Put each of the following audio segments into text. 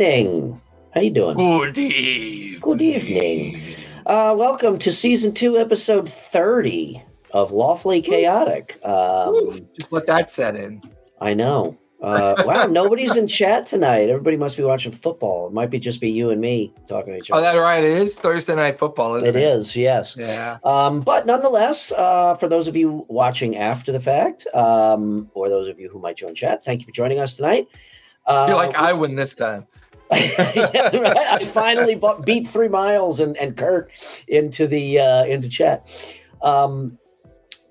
Evening. How you doing? Good evening. Good evening. Uh, welcome to season two, episode thirty of Lawfully Chaotic. Um, Just let that set in. I know. Uh, wow, nobody's in chat tonight. Everybody must be watching football. It might be just be you and me talking to each other. Oh, other. that right. It is Thursday night football, isn't it it? is, yes. Yeah. Um, but nonetheless, uh, for those of you watching after the fact, um, or those of you who might join chat, thank you for joining us tonight. Uh, You're like, I win this time. yeah, right. I finally bu- beat three miles and, and Kurt into the uh, into chat. Um,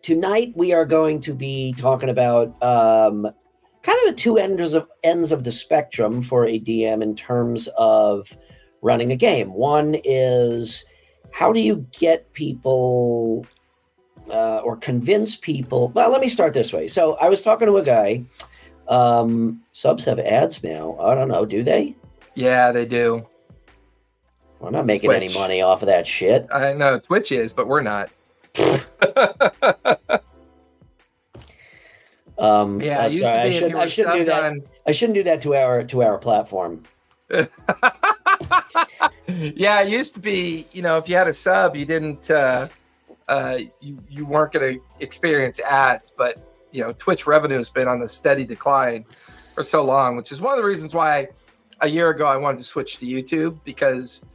tonight we are going to be talking about um, kind of the two ends of ends of the spectrum for a DM in terms of running a game. One is how do you get people uh, or convince people? Well, let me start this way. So I was talking to a guy. Um, subs have ads now. I don't know. Do they? Yeah, they do. We're not making any money off of that shit. I know Twitch is, but we're not. Um, Yeah, uh, sorry, I shouldn't. I shouldn't do that. on. I shouldn't do that to our to our platform. yeah, it used to be, you know, if you had a sub, you didn't, uh, uh, you you weren't going to experience ads. But you know, Twitch revenue has been on the steady decline for so long, which is one of the reasons why a year ago I wanted to switch to YouTube because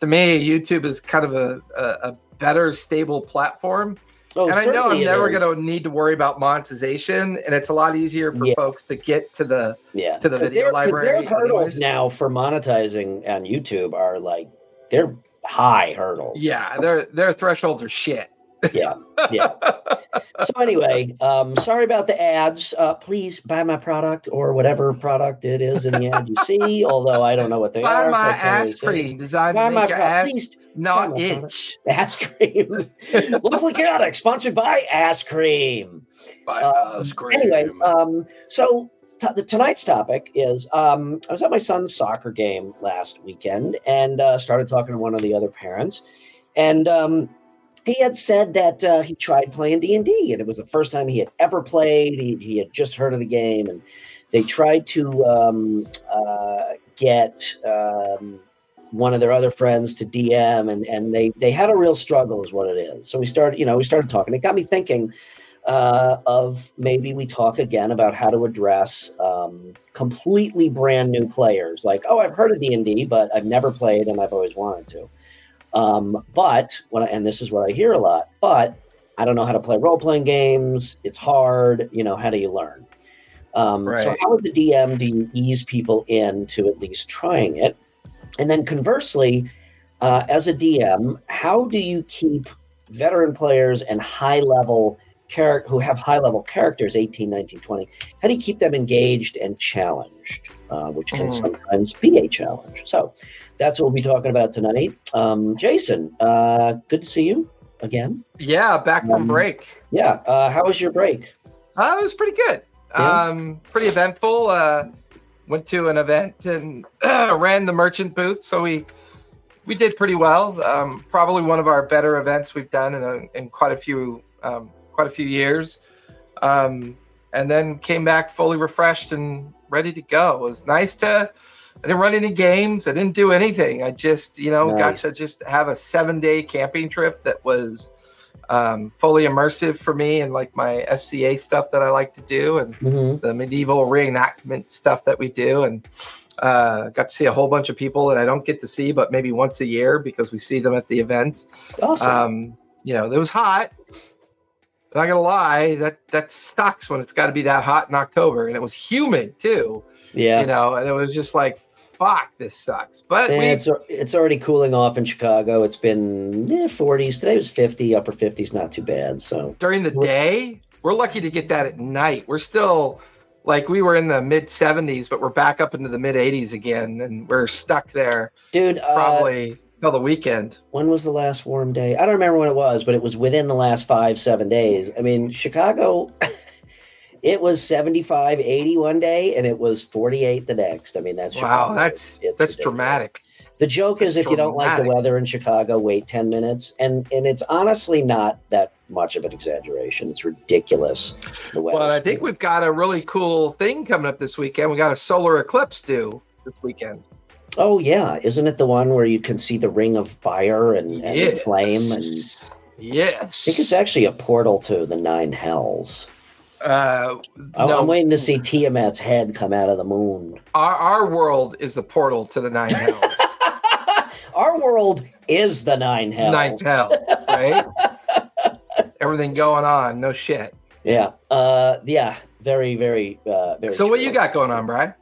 to me, YouTube is kind of a a, a better stable platform. Oh, and I know I'm never is. to need to worry about monetization, and it's a lot easier for Yeah. folks to get to the yeah to the video library Their hurdles now for monetizing on YouTube are like they're high hurdles. yeah, their their thresholds are shit. Yeah, yeah. so anyway, um, sorry about the ads. Uh, please buy my product or whatever product it is in the ad you see. Although I don't know what they Buy are. my ass cream designed Buy to my make your product. ass Please not buy my product. itch. Ass cream. Lovely chaotic, sponsored by Ass Cream. By Um, ass cream. Anyway, um, so t- the, tonight's topic is um, I was at my son's soccer game last weekend and uh, started talking to one of the other parents, and um, he had said that uh, he tried playing D and it was the first time he had ever played. He, he had just heard of the game, and they tried to um, uh, get. Um, one of their other friends to DM and and they they had a real struggle is what it is. So we started, you know, we started talking. It got me thinking uh, of maybe we talk again about how to address um, completely brand new players. Like, oh, I've heard of D and D, but I've never played, and I've always wanted to. Um, but when I, and this is what I hear a lot, but I don't know how to play role playing games. It's hard. You know, how do you learn? Um, So how, as the DM, do you ease people into at least trying it? And then conversely, uh, as a DM, how do you keep veteran players and high level character who have high level characters 18 19 20 how do you keep them engaged and challenged uh, which can Mm. sometimes be a challenge so that's what we'll be talking about tonight um, jason uh, good to see you again yeah, back Um, from break. yeah uh, how was your break Uh, it was pretty good. Yeah. Um, pretty eventful. Uh, went to an event and ran the merchant booth, so we we did pretty well. Um, probably one of our better events we've done in, a, in quite a few um, quite a few years. Um, and then came back fully refreshed and ready to go. It was nice to. I didn't run any games. I didn't do anything. I just, you know, got Nice. to just have a seven day camping trip that was um, fully immersive for me and like my SCA stuff that I like to do and Mhm. the medieval reenactment stuff that we do. And uh, got to see a whole bunch of people that I don't get to see, but maybe once a year because we see them at the event. awesome Um, you know, it was hot. Not gonna lie, that that sucks when it's got to be that hot in October, and it was humid too. yeah You know, and it was just like, fuck, this sucks. But we, it's it's already cooling off in Chicago. It's been eh, 40s. Today was 50, upper 50s, not too bad. So during the day, we're lucky to get that at night. We're still like we were in the mid 70s, but we're back up into the mid 80s again, and we're stuck there dude, uh, probably till the weekend. when was the last warm day? I don't remember when it was, but it was within the last five, seven days. I mean, Chicago, it was 75, 80 one day, and it was 48 the next. I mean, that's Wow, Chicago. that's It's that's ridiculous. dramatic. The joke is if you don't like the weather in Chicago, wait 10 minutes. And and it's honestly not that much of an exaggeration. It's ridiculous. The. Well, I think we've got a really cool thing coming up this weekend. We got a solar eclipse due. this weekend. Oh yeah, isn't it the one where you can see the ring of fire and, and Yes. flame? And Yes. I think it's actually a portal to the nine hells. Uh, I'm, no, I'm waiting to see Tiamat's head come out of the moon. our, our world is the portal to the nine hells. Our world is the nine hells. Ninth hell, right? Everything going on. No shit. Yeah. Uh, yeah. Very, very, uh, very. So what you got going on, Brian?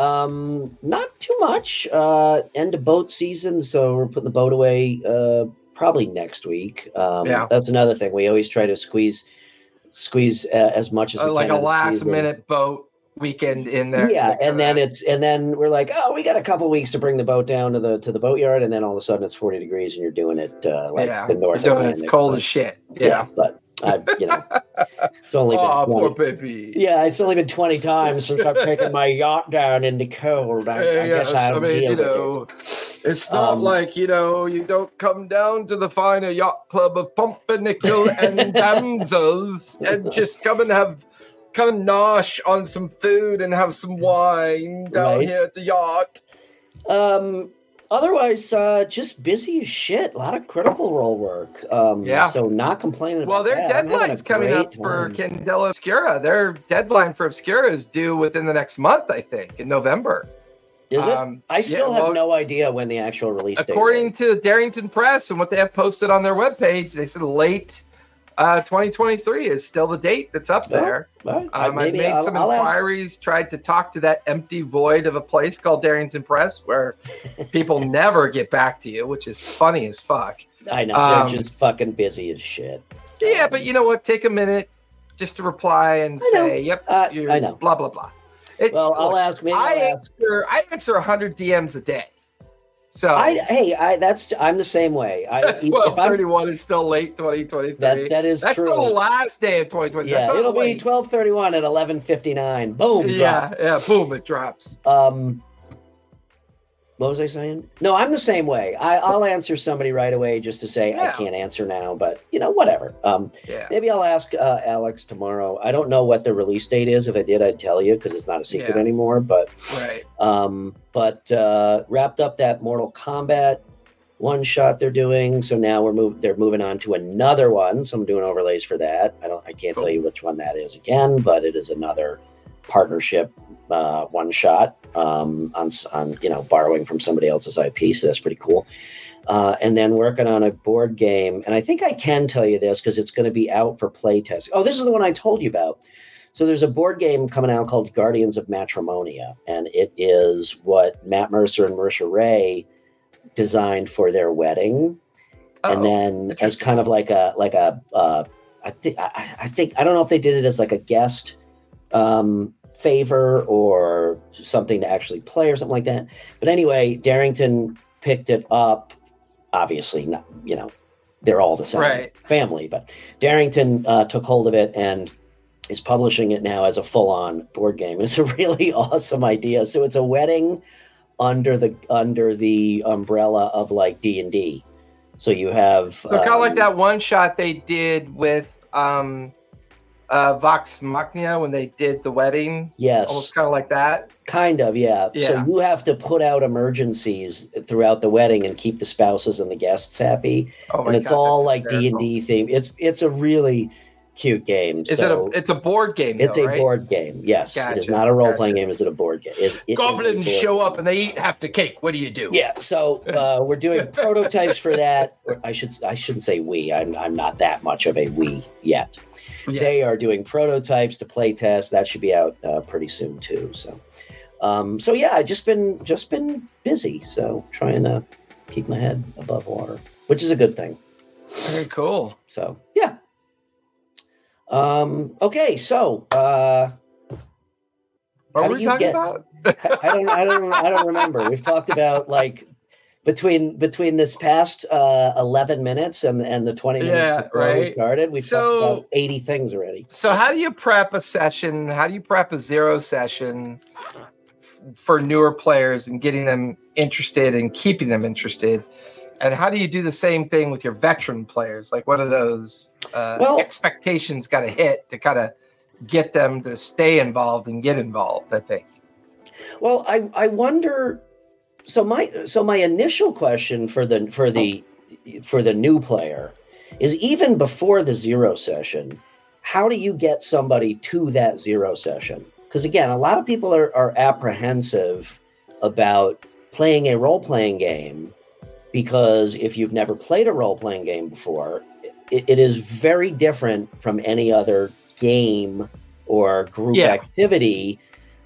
Um, not too much. Uh, end of boat season, so we're putting the boat away. Uh, probably next week. Um, Yeah. that's another thing. We always try to squeeze, squeeze uh, as much as Uh, like a last minute boat weekend in there. Yeah, and then it's and then we're like, oh, we got a couple weeks to bring the boat down to the to the boatyard, and then all of a sudden it's forty degrees, and you're doing it uh, like yeah, the North doing it. It's cold as shit. yeah. Yeah. but I, you know, it's only been Oh, 20 poor baby. Yeah, it's only been 20 times since I've taken my yacht down in the cold. I, I Yeah, guess yes, I'll I mean, deal you with know, it's not Um, like you know you don't come down to the finer yacht club of pumpernickel and damsels and just come and have come and nosh on some food and have some wine down Right. here at the yacht. Um, otherwise, uh, just busy as shit. A lot of critical role work. Um, Yeah. So not complaining about Well, their that. I'm having a deadline's coming up great for time. Candela Obscura. Their deadline for Obscura is due within the next month, I think, in November. Is it? Um, I still yeah, have well, no idea when the actual release date According is. to Darrington Press and what they have posted on their webpage, they said late uh, 2023 is still the date that's up there. Well, I- Um, I made I'll- some I'll ask- inquiries, tried to talk to that empty void of a place called Darrington Press where people never get back to you, which is funny as fuck. I know um, they're just fucking busy as shit. Yeah, but you know what? Take a minute just to reply and I know. say, "Yep, Uh, you're I know. blah blah blah." It, Well, I'll look, ask. Maybe I ask. answer. I answer 100 DMs a day. So I, hey, I that's I'm the same way. I if I'm 1231 is still late 2023. that that is That's true. the last day of 2023. yeah, it'll be twelve thirty one at eleven fifty nine. Boom. Yeah, yeah, boom, it drops. Um, what was I saying? No, I'm the same way. I, I'll answer somebody right away just to say I can't answer now, but you know, whatever. Um, Yeah. maybe I'll ask uh, Alex tomorrow. I don't know what the release date is. If I did, I'd tell you because it's not a secret Yeah. anymore. But Right. um, but uh, wrapped up that Mortal Kombat one shot they're doing. So now we're move they're moving on to another one. So I'm doing overlays for that. I don't I can't tell you which one that is again, but it is another partnership uh, one shot um, on s- on you know borrowing from somebody else's IP. So that's pretty cool. Uh, and then working on a board game, and I think I can tell you this because it's going to be out for playtest. Oh, this is the one I told you about. So there's a board game coming out called Guardians of Matrimonia, and it is what Matt Mercer and Marisha Ray designed for their wedding, and Oh, then as kind of like a like a uh, I think I, I think I don't know if they did it as like a guest um, favor or something to actually play or something like that. But anyway, Darrington picked it up. Obviously, not you know they're all the same Right. family, but Darrington uh, took hold of it and is publishing it now as a full-on board game. It's a really awesome idea. So it's a wedding under the under the umbrella of like D and D. So you have So kind of like um, that one shot they did with um uh Vox Machina when they did the wedding. Yes, Almost kind of like that. kind of. Yeah. So you have to put out emergencies throughout the wedding and keep the spouses and the guests happy. Oh my and it's God, all like D and D theme. It's it's a really cute game. Is so it a it's a board game it's though, a right? board game. Yes, it is not a role playing gotcha. game. Is it a board game? Is, it Goblins show game. up and they eat half the cake. What do you do? Yeah, so uh, we're doing prototypes for that. Or I should I shouldn't say we. I'm I'm not that much of a we yet. Yeah. They are doing prototypes to play test. That should be out uh, pretty soon too. So, um, so yeah, I just been just been busy. So trying to keep my head above water, which is a good thing. Very cool. So yeah. Um. Okay. So uh, What were we talking get- about? I don't I don't I don't remember. We've talked about like between between this past uh 11 minutes and and the 20 minutes Yeah, before we started, we've So- talked about 80 things already So how do you prep a session? How do you prep a zero session f- for newer players and getting them interested and keeping them interested? And how do you do the same thing with your veteran players? Like, what are those uh, Well- expectations got to hit to kind of get them to stay involved and get involved? I think. Well, I I wonder. So my so my initial question for the for the for the new player is even before the zero session, how do you get somebody to that zero session? Because again, a lot of people are, are apprehensive about playing a role playing game because if you've never played a role playing game before, it, it is very different from any other game or group Yeah. activity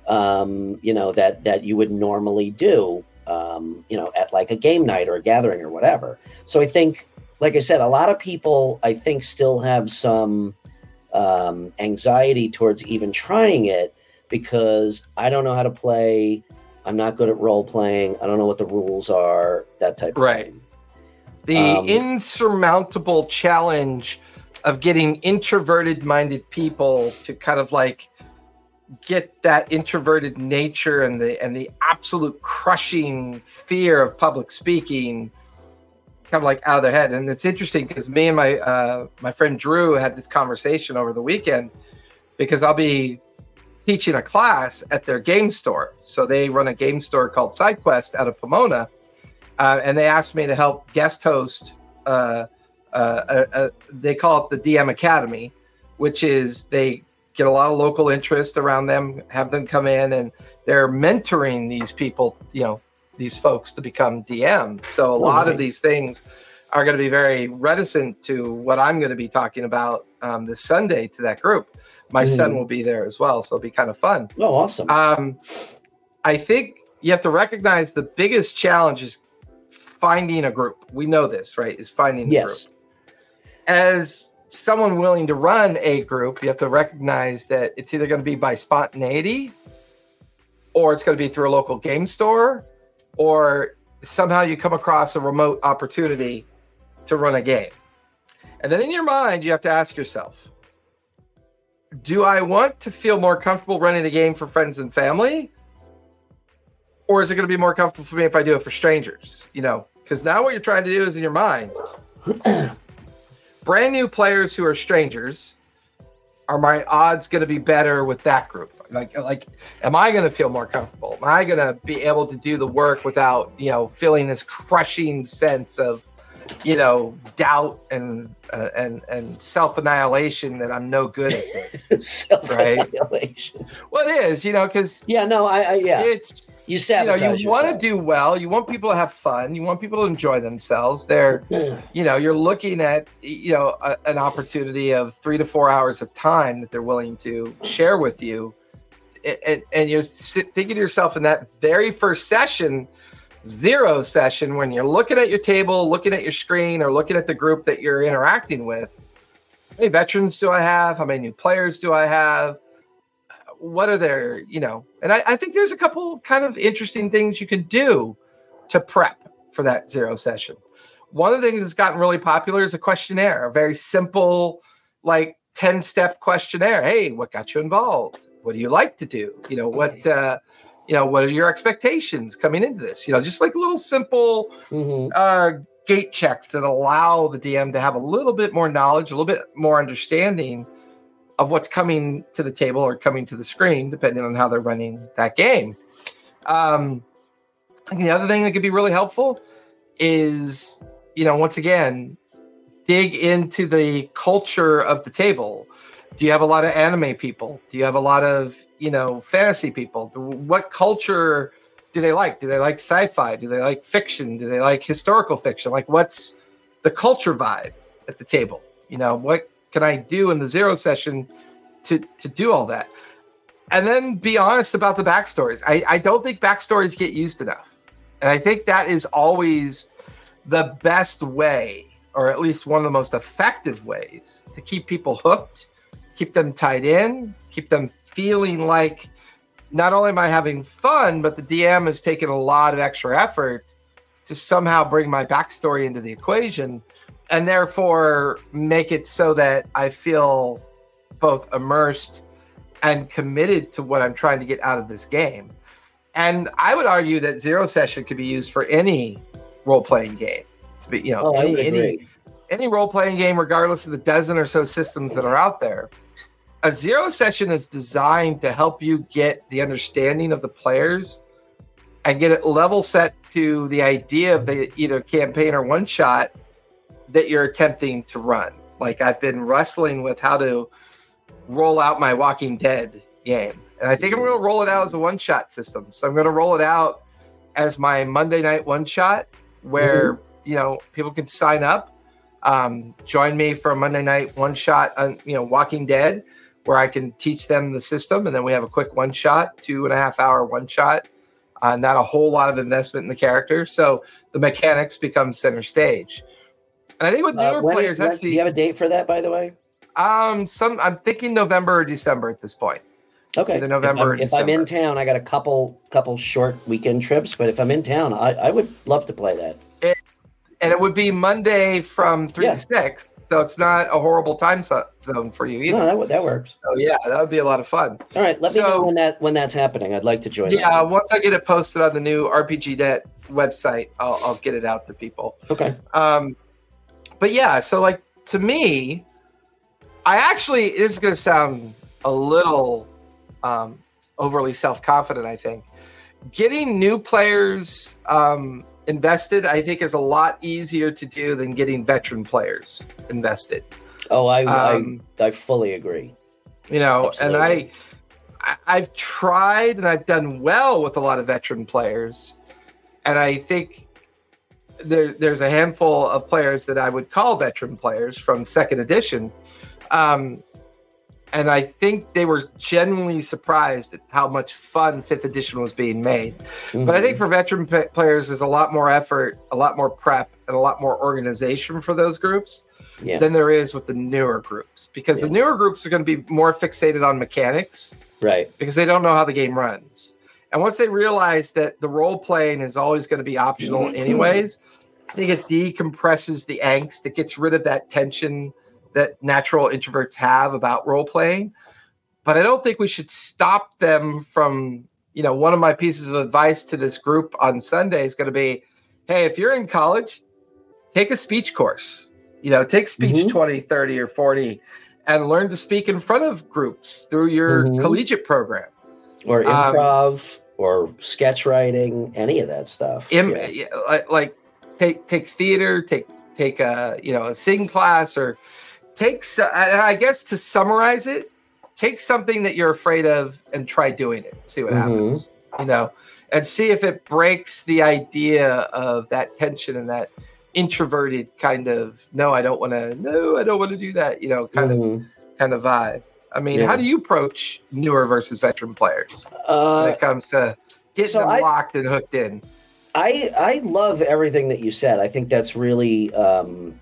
um, you know that that you would normally do um, you know at like a game night or a gathering or whatever so i think like i said a lot of people i think still have some um, anxiety towards even trying it because i don't know how to play i'm not good at role playing. I don't know what the rules are that type of Right. thing. The Um, insurmountable challenge of getting introverted minded people to kind of like get that introverted nature and the and the absolute crushing fear of public speaking kind of like out of their head. And it's interesting because me and my uh, my friend drew had this conversation over the weekend because i'll be teaching a class at their game store so they run a game store called sidequest out of pomona uh, and they asked me to help guest host. Uh, uh, uh, uh, they call it the DM Academy, which is they get a lot of local interest around them, have them come in, and they're mentoring these people, you know, these folks to become DMs. So a Oh, lot of these things are going to be very reticent to what I'm going to be talking about um, this Sunday to that group. My son Mhm. will be there as well, so it'll be kind of fun. oh awesome Um, I think you have to recognize the biggest challenge is finding a group. We know this, right? Is finding a group. As someone willing to run a group, you have to recognize that it's either going to be by spontaneity or it's going to be through a local game store or somehow you come across a remote opportunity to run a game. And then in your mind, you have to ask yourself, do I want to feel more comfortable running a game for friends and family? Or is it going to be more comfortable for me if I do it for strangers? You know, because now what you're trying to do is in your mind. Brand new players who are strangers, are my odds going to be better with that group? Like, like, am I going to feel more comfortable? Am I going to be able to do the work without, you know, feeling this crushing sense of, you know, doubt and uh, and and self annihilation that I'm no good at this? self-annihilation. well, it is, you know, because yeah no i, I yeah. it's you you know you want to do well you want people to have fun you want people to enjoy themselves. They're you know you're looking at you know a, an opportunity of three to four hours of time that they're willing to share with you A- and, and you're thinking to yourself in that very first session zero session when you're looking at your table looking at your screen or looking at the group that you're interacting with. How many veterans do i have? How many new players do i have? What are their you know and I, I think there's a couple kind of interesting things you can do to prep for that zero session. One of the things that's gotten really popular is a questionnaire a very simple like 10 step questionnaire. Hey what got you involved? What do you like to do? You know what uh you know what are your expectations coming into this you know just like little simple Mhm. uh, gate checks that allow the DM to have a little bit more knowledge, a little bit more understanding of what's coming to the table or coming to the screen, depending on how they're running that game. Um, and the other thing that could be really helpful is, you know, once again, dig into the culture of the table. Do you have a lot of anime people? Do you have a lot of, you know, fantasy people? What culture do they like? Do they like sci-fi? Do they like fiction? Do they like historical fiction? Like what's the culture vibe at the table? You know, what can I do in the zero session to to do all that? And then be honest about the backstories. I, I don't think backstories get used enough. And I think that is always the best way, or at least one of the most effective ways to keep people hooked, keep them tied in, keep them feeling like not only am I having fun, but the DM has taken a lot of extra effort to somehow bring my backstory into the equation and therefore make it so that I feel both immersed and committed to what I'm trying to get out of this game. And I would argue that zero session could be used for any role playing game. To be, you know, Oh, any, any any role playing game, regardless of the dozen or so systems that are out there. A zero session is designed to help you get the understanding of the players and get it level set to the idea of the either campaign or one shot that you're attempting to run. Like I've been wrestling with how to roll out my Walking Dead game. And I think I'm going to roll it out as a one shot system. So I'm going to roll it out as my Monday night one shot where, mm-hmm. you know, people can sign up, um, join me for a Monday night one shot on, you know, Walking Dead, where I can teach them the system. And then we have a quick one shot, two and a half hour one shot. Uh, not a whole lot of investment in the character. So the mechanics become center stage. And I think with uh, newer uh, players, that's the. Do you have a date for that, by the way? Um, some I'm thinking November or December at this point. Okay. The November. If, I'm, if I'm, in town, I got a couple couple short weekend trips. But if I'm in town, I, I would love to play that. It, and it would be Monday from three yeah. to six, so it's not a horrible time zone for you either. No, that, that works. Oh yeah, that would be a lot of fun. All right, let so, me know when that when that's happening. I'd like to join. Yeah, once I get it posted on the new RPGNet website, I'll, I'll get it out to people. Okay. Um, but yeah, so like to me, I actually this is going to sound a little um, overly self confident. I think getting new players um, invested, I think, is a lot easier to do than getting veteran players invested. Oh, I um, I, I, fully agree. You know, Absolutely. and I. I've tried and I've done well with a lot of veteran players, and I think there, there's a handful of players that I would call veteran players from second edition. Um, and I think they were genuinely surprised at how much fun fifth edition was being made. Mm-hmm. But I think mm-hmm. for veteran p- players, there's a lot more effort, a lot more prep, and a lot more organization for those groups yeah. than there is with the newer groups because yeah. the newer groups are going to be more fixated on mechanics. Right. Because they don't know how the game runs. And once they realize that the role playing is always going to be optional, anyways, I think it decompresses the angst. It gets rid of that tension that natural introverts have about role playing. But I don't think we should stop them from, you know, one of my pieces of advice to this group on Sunday is going to be hey, if you're in college, take a speech course. You know, take speech mm-hmm. 20, 30, or 40 and learn to speak in front of groups through your mm-hmm. collegiate program or um, improv. Um, or sketch writing, any of that stuff. Im- yeah. like, like take take theater, take take a you know a sing class, or take. I guess to summarize it, take something that you're afraid of and try doing it. See what mm-hmm. happens. You know, and see if it breaks the idea of that tension and that introverted kind of no, I don't want to. No, I don't want to do that. You know, kind mm-hmm. of kind of vibe. I mean, yeah. how do you approach newer versus veteran players uh, when it comes to getting so them I, locked and hooked in? I I love everything that you said. I think that's really um,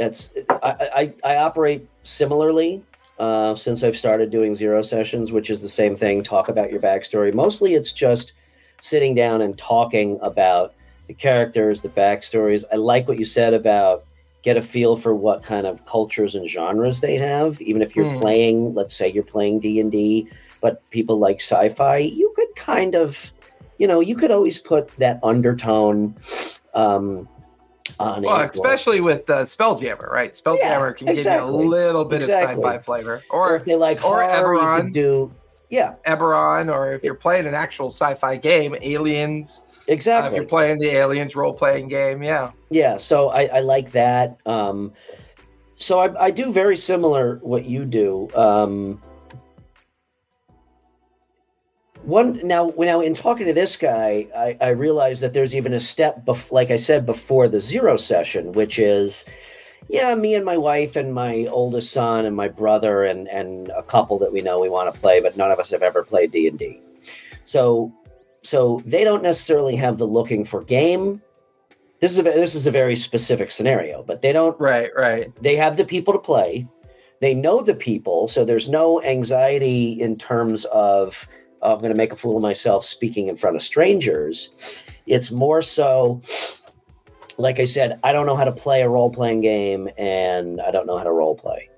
that's I, I, I operate similarly uh, since I've started doing zero sessions, which is the same thing. Talk about your backstory. Mostly, it's just sitting down and talking about the characters, the backstories. I like what you said about get a feel for what kind of cultures and genres they have even if you're mm. playing let's say you're playing d&d but people like sci-fi you could kind of you know you could always put that undertone um on well, it especially with uh, Spelljammer, right? Spelljammer yeah, can exactly. give you a little bit exactly. of sci-fi flavor, or, or if they like or horror, Eberron, do yeah, Eberron, or if you're playing an actual sci-fi game, Aliens, Exactly. Uh, if you're playing the aliens role playing game, yeah. Yeah. So I, I like that. Um, so I, I, do very similar what you do. Um, one now, when now in talking to this guy, I, I realized that there's even a step, bef- like I said before, the zero session, which is, yeah, me and my wife and my oldest son and my brother and and a couple that we know we want to play, but none of us have ever played D and D. So so they don't necessarily have the looking for game. This is a this is a very specific scenario, but they don't. Right, right. They have the people to play. They know the people, so there's no anxiety in terms of I'm going to make a fool of myself speaking in front of strangers. It's more so, like I said, I don't know how to play a role playing game, and I don't know how to role play.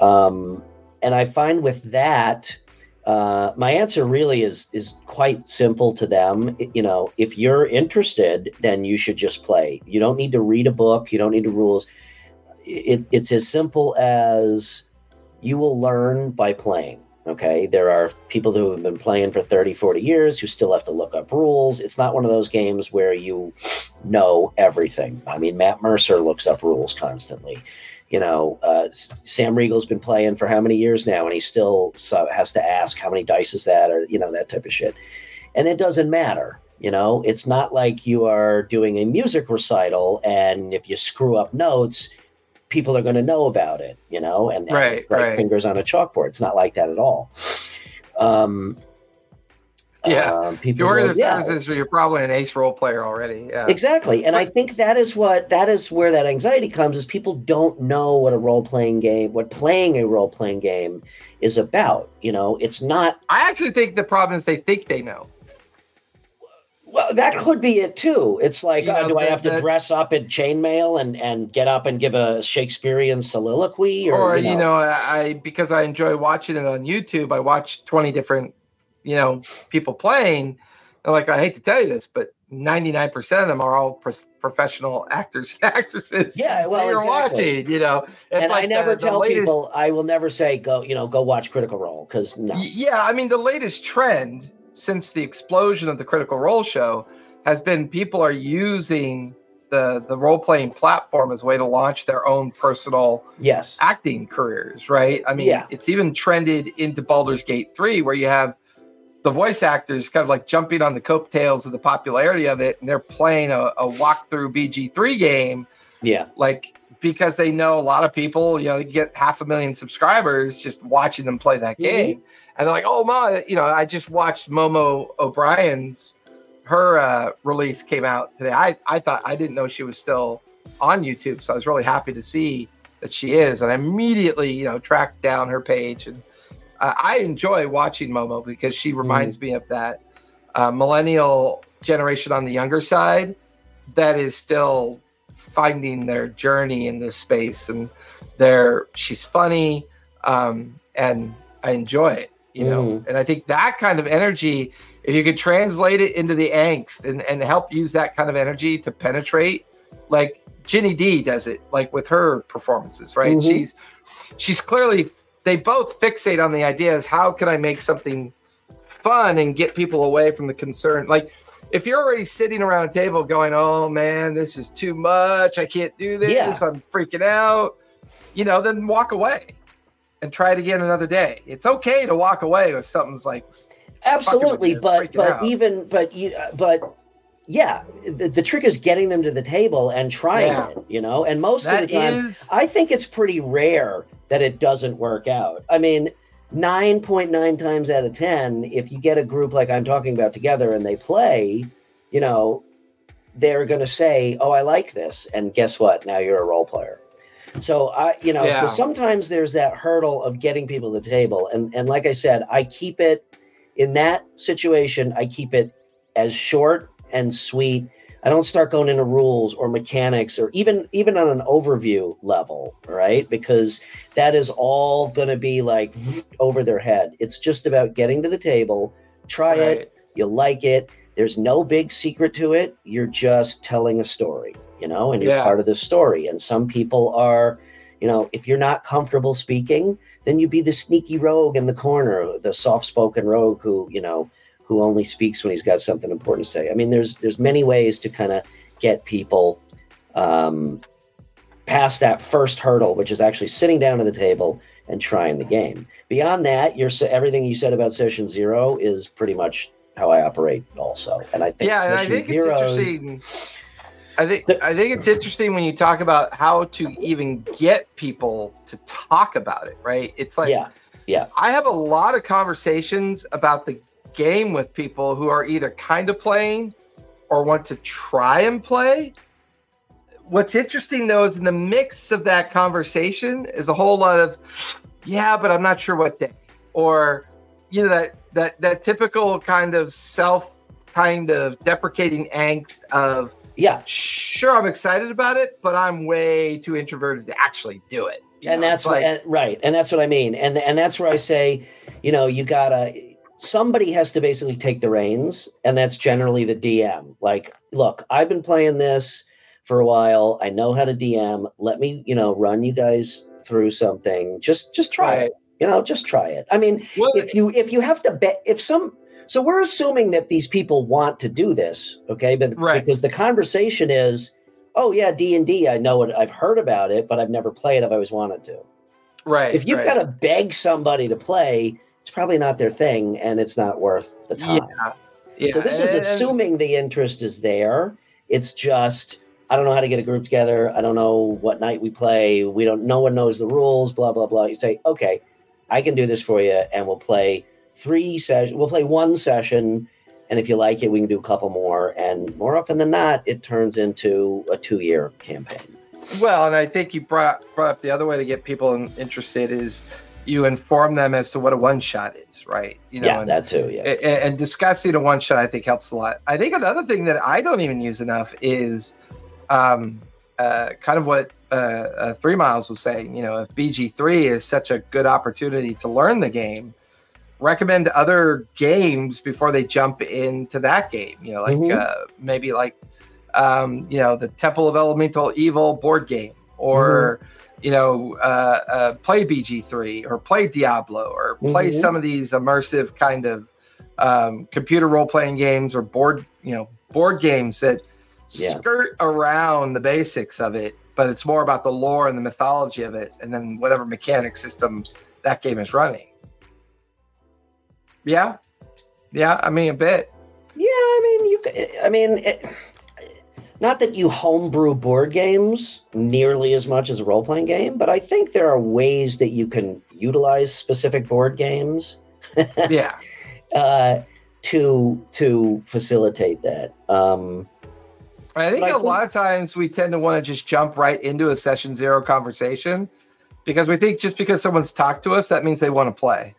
Um, and I find with that uh, my answer really is is quite simple to them. You know, if you're interested, then you should just play. You don't need to read a book. You don't need the rules. It, it's as simple as you will learn by playing. Okay. There are people who have been playing for 30, 40 years who still have to look up rules. It's not one of those games where you know everything. I mean, Matt Mercer looks up rules constantly. You know, uh, Sam Riegel's been playing for how many years now, and he still has to ask how many dice is that, or you know that type of shit. And it doesn't matter. You know, it's not like you are doing a music recital, and if you screw up notes, people are going to know about it, you know, and, and right, like right. fingers on a chalkboard. It's not like that at all. Um, Yeah. um, If people you work in will- the yeah, service industry, you're probably an ace role player already. Yeah. exactly, and I think that is what that is where that anxiety comes. Is people don't know what a role playing game, what playing a role playing game is about. You know, it's not. I actually think the problem is they think they know. Well, that could be it too. It's like, You uh, know, do I the- have to the- dress up in chainmail and and get up and give a Shakespearean soliloquy, or, Or, you know, I, I because I enjoy watching it on YouTube, I watch 20 different, you know, people playing. And like I hate to tell you this, but 99% of them are all pro- professional actors and actresses. Yeah, well, you're exactly. watching, you know. It's and like I never the tell latest- people. I will never say go. You know, go watch Critical Role because no. Yeah, I mean the latest trend since the explosion of the Critical Role show has been people are using the the role playing platform as a way to launch their own personal Yes. acting careers, right? I mean, Yeah. it's even trended into Baldur's Gate 3 where you have the voice actors kind of like jumping on the coattails of the popularity of it and they're playing a, a walkthrough BG3 game Yeah. like because they know a lot of people, you know, they get half a million subscribers just watching them play that Mhm. game. And they're like, oh my, you know, I just watched Momo O'Brien's her uh, release came out today. I, I thought I didn't know she was still on YouTube. So I was really happy to see that she is. And I immediately, you know, tracked down her page. And uh, I enjoy watching Momo because she reminds me of that uh, millennial generation on the younger side that is still finding their journey in this space and they're she's funny um and i enjoy it you know Mhm. and i think that kind of energy if you could translate it into the angst and, and help use that kind of energy to penetrate like Ginny Di does it like with her performances right Mhm. she's she's clearly they both fixate on the idea is how can i make something fun and get people away from the concern like if you're already sitting around a table going, "Oh man, this is too much. I can't do this. Yeah. I'm freaking out," you know, then walk away and try it again another day. It's okay to walk away if something's like, Absolutely, you, but but out. even but you but yeah, the, the trick is getting them to the table and trying Yeah. it. You know, and most of the time, is I think it's pretty rare that it doesn't work out. I mean, 9.9 times out of 10, if you get a group like I'm talking about together and they play, you know, they're going to say, "Oh, I like this." And guess what? Now you're a role player. So I, you know, so sometimes there's that hurdle of getting people to the table and and like I said, I keep it in that situation, I keep it as short and sweet I don't start going into rules or mechanics or even even on an overview level, right? Because that is all going to be like mm-hmm. over their head. It's just about getting to the table, try it, right. you like it. There's no big secret to it. You're just telling a story, you know, and you're Yeah. part of the story. And some people are, you know, if you're not comfortable speaking, then you'd be the sneaky rogue in the corner, the soft-spoken rogue who, you know, who only speaks when he's got something important to say. I mean, there's there's many ways to kind of get people um, past that first hurdle, which is actually sitting down at the table and trying the game. Beyond that, your everything you said about Session Zero is pretty much how I operate, also. And I think yeah, and I think it's interesting. I think I think it's interesting when you talk about how to even get people to talk about it, right? It's like yeah, I have a lot of conversations about the game with people who are either kind of playing or want to try and play. What's interesting though is in the mix of that conversation is a whole lot of yeah, but I'm not sure what day or you know that that that typical kind of self kind of deprecating angst of yeah. sure I'm excited about it, but I'm way too introverted to actually do it. And know, that's it's what like- and, right and that's what i mean and and that's where i say you know you gotta somebody has to basically take the reins and that's generally the dm like look i've been playing this for a while. I know how to DM. Let me, you know, run you guys through something. Just just try Right. it. You know, just try it. I mean, Well, if you if you have to bet if some so we're assuming that these people want to do this, okay? But Right. because the conversation is, oh yeah, D and D, I know it, I've heard about it, but I've never played. I've always wanted to. right. If you've right. got to beg somebody to play, it's probably not their thing, and it's not worth the time. yeah, yeah. So this is assuming the interest is there. It's just I don't know how to get a group together. I don't know what night we play. We don't. No one knows the rules. Blah blah blah. You say, okay, I can do this for you, and we'll play three sessions. We'll play one session, and if you like it, we can do a couple more. And more often than not, it turns into a two-year campaign. Well, and I think you brought brought up the other way to get people interested is you inform them as to what a one shot is, right? You know, yeah, and, that too. Yeah. a- and discussing a one shot I think helps a lot. I think another thing that I don't even use enough is um, uh, kind of what uh, uh, Three Miles was saying. You know, if BG three is such a good opportunity to learn the game, recommend other games before they jump into that game. You know, like Mhm. uh, maybe like um, you know the Temple of Elemental Evil board game, or you know uh, uh, play BG three or play Diablo or play Mhm. some of these immersive kind of um, computer role playing games or board you know board games that Yeah. skirt around the basics of it, but it's more about the lore and the mythology of it, and then whatever mechanic system that game is running. Yeah, yeah. I mean, a bit. Yeah, I mean, you. I mean, it, not that you homebrew board games nearly as much as a role playing game, but I think there are ways that you can utilize specific board games Yeah, uh, to to facilitate that. Um, I think I a think- lot of times we tend to want to just jump right into a session zero conversation because we think just because someone's talked to us, that means they want to play.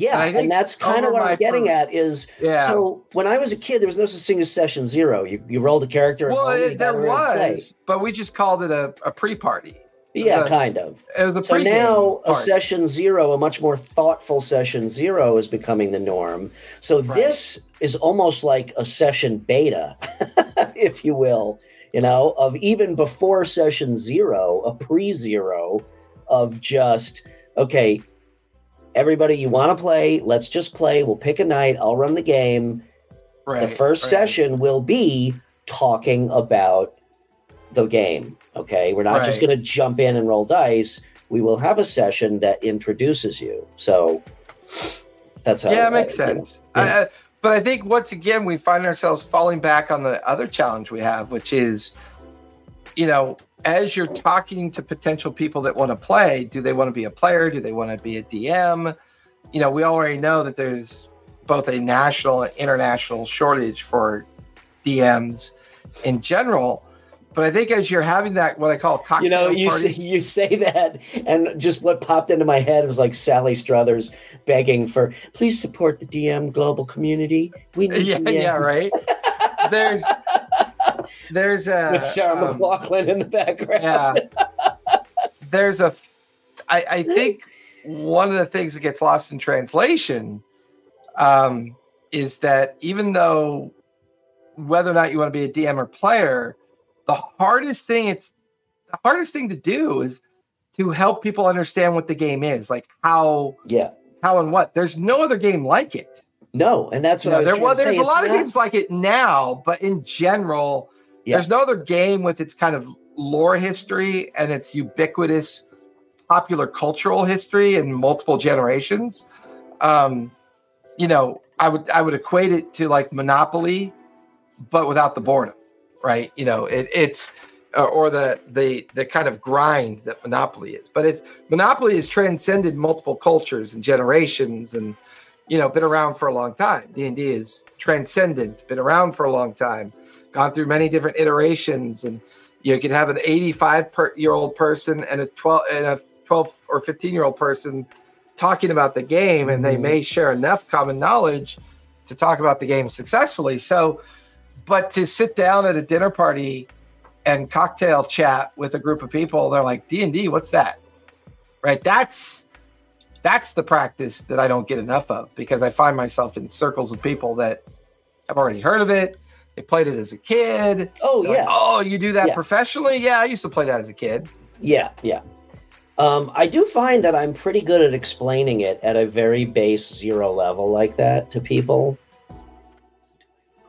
Yeah, And and, that's kind of what I'm getting per- at. Is Yeah. so when I was a kid, there was no such thing as session zero. You you rolled a character. well, it, there got around to play. was, but we just called it a, a pre-party. Yeah, a- kind of. It was a So now a party. session zero, a much more thoughtful session zero, is becoming the norm. So Right. this is almost like a session beta, if you will, you know, of even before session zero, a pre zero of just, okay, everybody, you want to play? Let's just play. We'll pick a night. I'll run the game. Right, the first right. session will be talking about the game. Okay. We're not just going to jump in and roll dice. We will have a session that introduces you. So that's how yeah, it I- makes you know, sense. yeah. I, I, but I think once again we find ourselves falling back on the other challenge we have, which is, you know, as you're talking to potential people that want to play, do they want to be a player? Do they want to be a DM? You know, we already know that there's both a national and international shortage for DMs in general. But I think as you're having that, what I call cocktail You know, you party, say, you say that, and just what popped into my head was like Sally Struthers begging for, please support the DM global community. We need yeah, yeah, right. there's, there's a With Sarah um, McLachlan in the background. yeah there's a I, I think one of the things that gets lost in translation um, is that even though whether or not you want to be a dm or player the hardest thing it's the hardest thing to do is to help people understand what the game is like how Yeah. how and what there's no other game like it No, and that's You what know, I was there, trying well there's a lot It's of games like it now but in general Yeah. there's no other game with its kind of lore history and its ubiquitous popular cultural history in multiple generations. Um, you know, I would I would equate it to like Monopoly, but without the boredom, right? You know, it, it's uh, or the the the kind of grind that Monopoly is. But it's Monopoly has transcended multiple cultures and generations, and you know, been around for a long time. D and D is transcendent, been around for a long time, gone through many different iterations, and you could have an 85 per year old person and a 12 and a 12 or 15 year old person talking about the game, and they Mhm. may share enough common knowledge to talk about the game successfully. So, but to sit down at a dinner party and cocktail chat with a group of people, they're like D and D. What's that? Right. That's that's the practice that I don't get enough of because I find myself in circles of people that have already heard of it. They played it as a kid. Oh They're like, yeah, oh, you do that Yeah. professionally? Yeah, I used to play that as a kid. yeah, yeah. Um, I do find that I'm pretty good at explaining it at a very base zero level like that to people.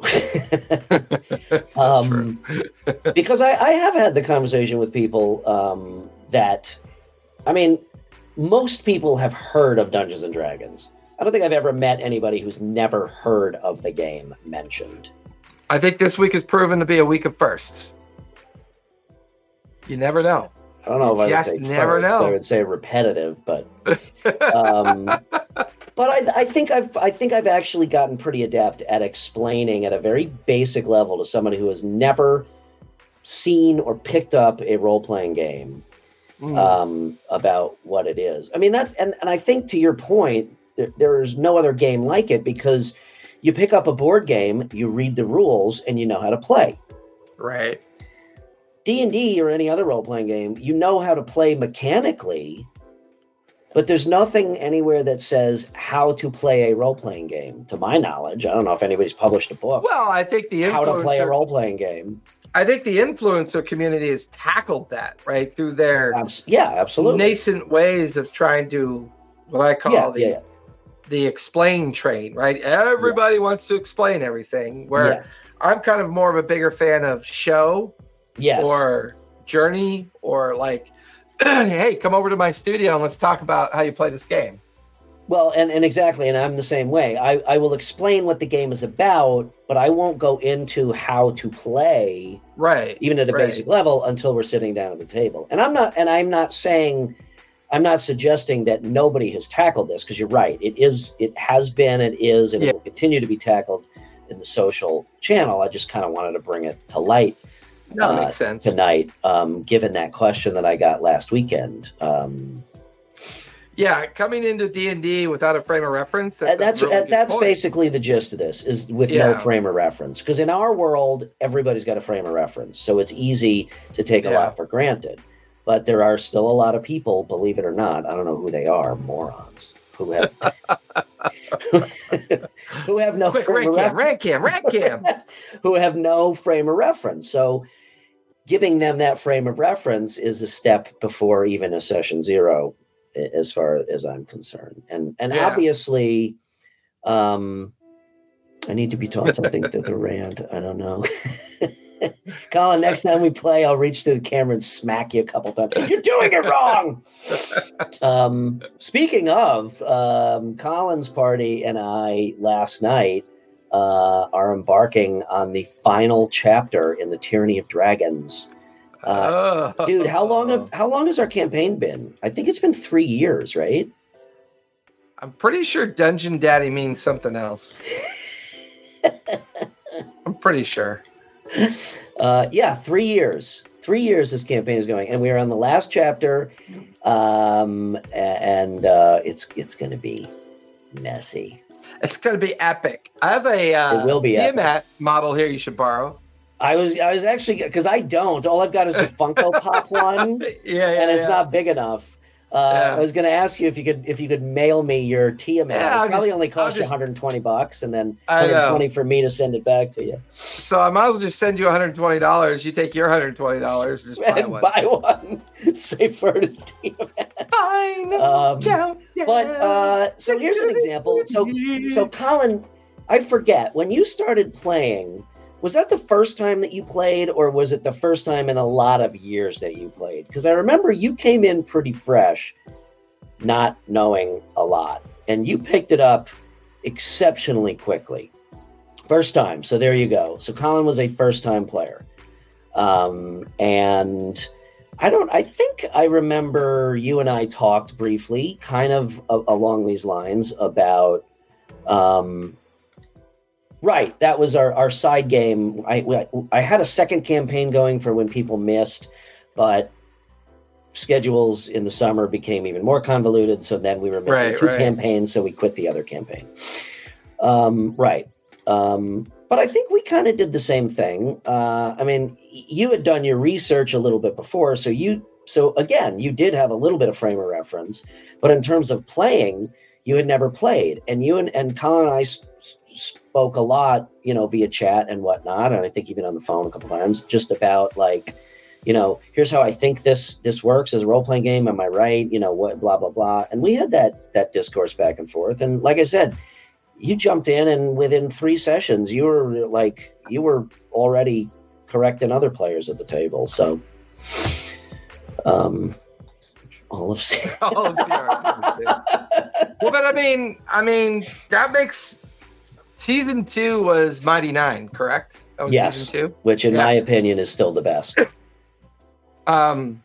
Um, because I, I have had the conversation with people um, that, I mean, most people have heard of Dungeons and Dragons. I don't think I've ever met anybody who's never heard of the game mentioned. I think this week has proven to be a week of firsts. You never know. I don't know if I would say never first, know. I would say repetitive, but um, but I, I think I've I think I've actually gotten pretty adept at explaining at a very basic level to somebody who has never seen or picked up a role playing game Mm. um, about what it is. I mean that's and, and I think to your point, there, there is no other game like it because you pick up a board game, you read the rules, and you know how to play. right. D and D or any other role playing game, you know how to play mechanically, but there's nothing anywhere that says how to play a role playing game. To my knowledge, I don't know if anybody's published a book Well, I think the how to play a role playing game. I think the influencer community has tackled that right through their Abs- yeah, absolutely. nascent ways of trying to what I call yeah, the yeah, yeah, the explain train. Right, everybody wants to explain everything. Where yeah. I'm kind of more of a bigger fan of show Yes. or journey or like, hey, come over to my studio and let's talk about how you play this game. Well, and, and exactly, and I'm the same way. I, I will explain what the game is about, but I won't go into how to play, Right. even at a Right. basic level, until we're sitting down at the table. And I'm not, and I'm not saying, I'm not suggesting that nobody has tackled this because you're right. It is, it has been, it is, and Yeah. it will continue to be tackled in the social channel. I just kind of wanted to bring it to light No, Uh, makes sense. tonight, um, given that question that I got last weekend. Um, Yeah, coming into D and D without a frame of reference. That's That's that's, really good that's basically the gist of this is with no frame of reference because in our world everybody's got a frame of reference so it's easy to take a lot for granted but there are still a lot of people believe it or not i don't know who they are morons who have who have no Quick, frame rank of cam, reference. rank cam, rank cam. who have no frame of reference. So giving them that frame of reference is a step before even a session zero as far as i'm concerned. And and Yeah. obviously um i need to be taught something through the rant. I don't know colin next time we play i'll reach to the camera and smack you a couple times you're doing it wrong um speaking of um colin's party and i last night uh, are embarking on the final chapter in the Tyranny of Dragons. Uh, Oh. dude, how long have how long has our campaign been? I think it's been three years, right? I'm pretty sure Dungeon Daddy means something else. I'm pretty sure. Uh, yeah, three years. Three years this campaign is going, and we are on the last chapter. Um, and uh, it's it's going to be messy. It's gonna be epic. I have a uh, It will be epic. Model here. You should borrow. I was I was actually because I don't. All I've got is the Funko Pop one. Yeah, yeah, and it's yeah. not big enough. Uh, Yeah. I was going to ask you if you could if you could mail me your Tiamat. Yeah, it probably just- only cost you 120 bucks, and then I know. 120 for me to send it back to you. So I might as well just send you 120 dollars. You take your 120 dollars. Just buy And one. buy one. Say for it as Tiamat. Fine. Um, yeah. but uh, so here's an example. So so Colin, I forget when you started playing. Was that the first time that you played, or was it the first time in a lot of years that you played? Because I remember you came in pretty fresh, not knowing a lot, and you picked it up exceptionally quickly. First time. So there you go. So Colin was a first time player. Um, and I don't, I think I remember you and I talked briefly, kind of a- along these lines about, um, right. That was our, our side game. I, I had a second campaign going for when people missed, but schedules in the summer became even more convoluted. So then we were missing Right, two right. campaigns. So we quit the other campaign. Um, right. Um, but I think we kind of did the same thing. Uh, I mean, you had done your research a little bit before, so you so again, you did have a little bit of frame of reference, but in terms of playing, you had never played, and you and, and Colin and I spoke a lot, you know, via chat and whatnot, and I think even on the phone a couple times, just about like, you know, here's how I think this this works as a role playing game. Am I right? You know, what blah blah blah. And we had that that discourse back and forth. And like I said, you jumped in, and within three sessions, you were like you were already correcting other players at the table. So, um, all of all of CRs. well, but I mean, I mean that makes season two was Mighty Nein, correct? That was yes, season two, which in Yeah. my opinion is still the best. Um,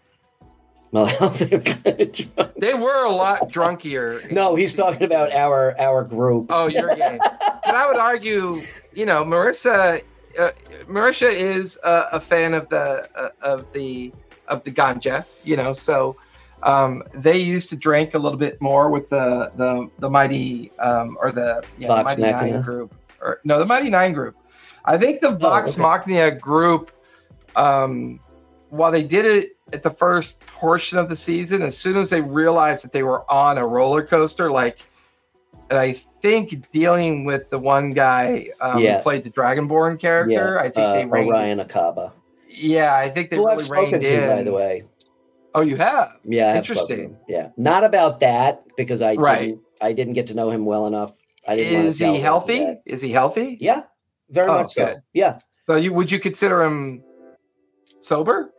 Well, they're kinda drunk. they were a lot drunkier. no, he's talking about our our group. Oh, your game. but I would argue, you know, Marissa, uh, Marisha is a, a fan of the uh, of the of the ganja. You know, so um, they used to drink a little bit more with the the the mighty um, or the yeah, the mighty Machina? nine group or no the Mighty Nein group. I think the Vox okay. Machina group, um, while they did it at the first portion of the season, as soon as they realized that they were on a roller coaster, like, and I think dealing with the one guy um, Yeah. who played the Dragonborn character, yeah, I think uh, they reined. Orion Acaba, Yeah, I think they who I've really spoken to, in. by the way. Oh, you have. Yeah, I have Interesting. him. Yeah, not about that because I Right. didn't, I didn't get to know him well enough. I didn't. Is he healthy? Is he healthy? Yeah, very Oh, much so. good. Yeah, So you would you consider him sober?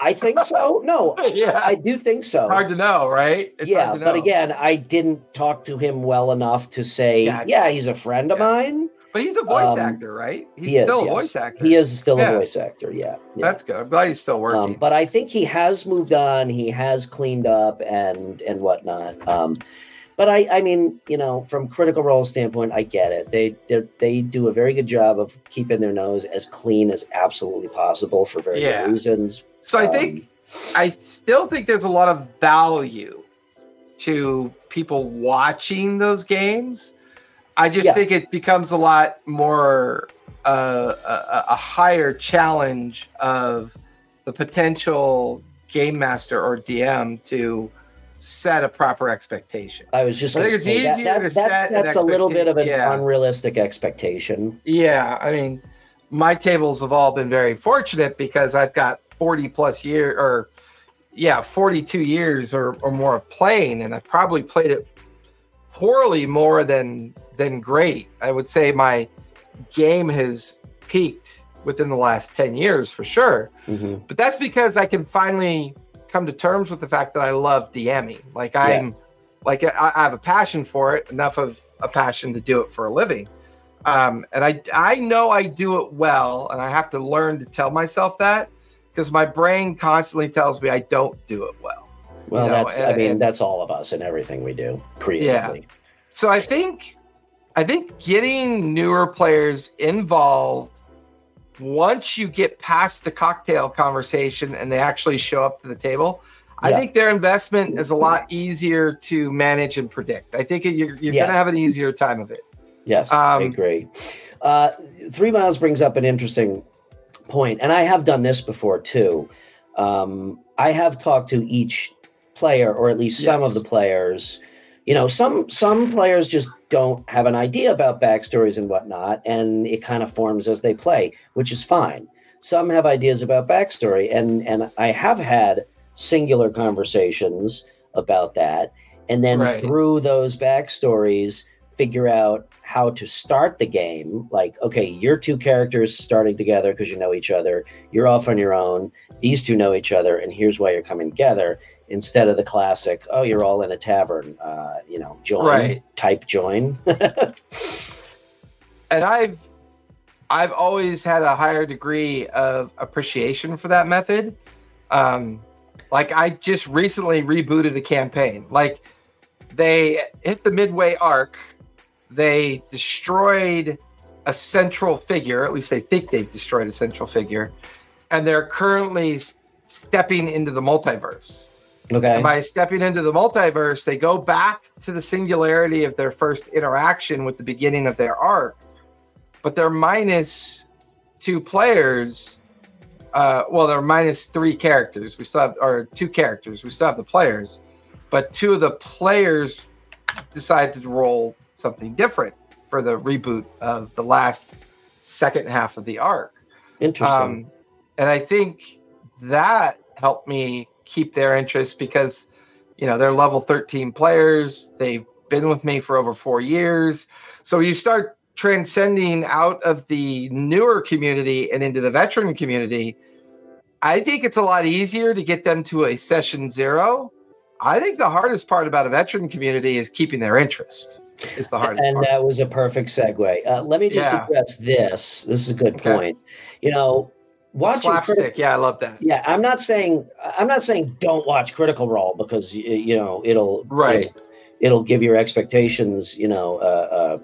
I think so. No, yeah, I do think so. it's hard to know, right? It's yeah, hard to but again, I didn't talk to him well enough to say, Gotcha. yeah, he's a friend of Yeah. mine. But he's a voice um, actor, right? He's he is, still a yes. voice actor. He is still Yeah. a voice actor. Yeah, yeah. That's good. I'm glad he's still working. Um, but I think he has moved on. He has cleaned up and and whatnot. Um, but I, I mean, you know, from Critical Role standpoint, I get it. They they they do a very good job of keeping their nose as clean as absolutely possible for very Yeah. good reasons. so I Um, think I still think there's a lot of value to people watching those games. I just Yeah. think it becomes a lot more uh, a, a higher challenge of the potential game master or DM to set a proper expectation. I was just I think it's say that, easier that, to that's set that's a little bit of an yeah. unrealistic expectation. Yeah, I mean, my tables have all been very fortunate because I've got 40 plus year or yeah, 42 years or, or more of playing, and I've probably played it poorly more than than great. I would say my game has peaked within the last 10 years for sure. Mhm. But that's because I can finally come to terms with the fact that I love DMing. Like I'm like I, I have a passion for it, enough of a passion to do it for a living. Um, and I I know I do it well, and I have to learn to tell myself that because my brain constantly tells me I don't do it well. Well, You know, that's I mean and- that's all of us in everything we do creatively. So I think I think getting newer players involved once you get past the cocktail conversation and they actually show up to the table, I think their investment is a lot easier to manage and predict. I think you're, you're Yes. going to have an easier time of it. Yes, I Um, agree. Uh, Three Miles brings up an interesting point, and I have done this before too. Um, I have talked to each player, or at least some of the players. You know, some some players just don't have an idea about backstories and whatnot, and it kind of forms as they play, which is fine. Some have ideas about backstory, and and I have had singular conversations about that, and then Right. through those backstories, figure out how to start the game. Like, okay, your two characters starting together because you know each other. You're off on your own. These two know each other, and here's why you're coming together. Instead of the classic, oh, you're all in a tavern, uh, you know, join Right. type join. And I've I've always had a higher degree of appreciation for that method. Um, like I just recently rebooted a campaign. Like they hit the midway arc, they destroyed a central figure. At least they think they've destroyed a central figure, and they're currently stepping into the multiverse. Okay. And by stepping into the multiverse, they go back to the singularity of their first interaction with the beginning of their arc, but they're minus two players. Uh, well, they're minus three characters. We still have, or two characters. We still have the players, but two of the players decided to roll something different for the reboot of the last second half of the arc. Interesting. Um, and I think that helped me keep their interest because, you know, they're level 13 players. They've been with me for over four years. So you start transcending out of the newer community and into the veteran community. I think it's a lot easier to get them to a session zero. I think the hardest part about a veteran community is keeping their interest is the hardest and part. that was a perfect segue. Uh, let me just yeah. address this. This is a good okay. point. You know, watching slapstick. yeah, I love that. Yeah, I'm not saying I'm not saying don't watch Critical Role because you know it'll right. It'll, it'll give your expectations. You know, uh, uh,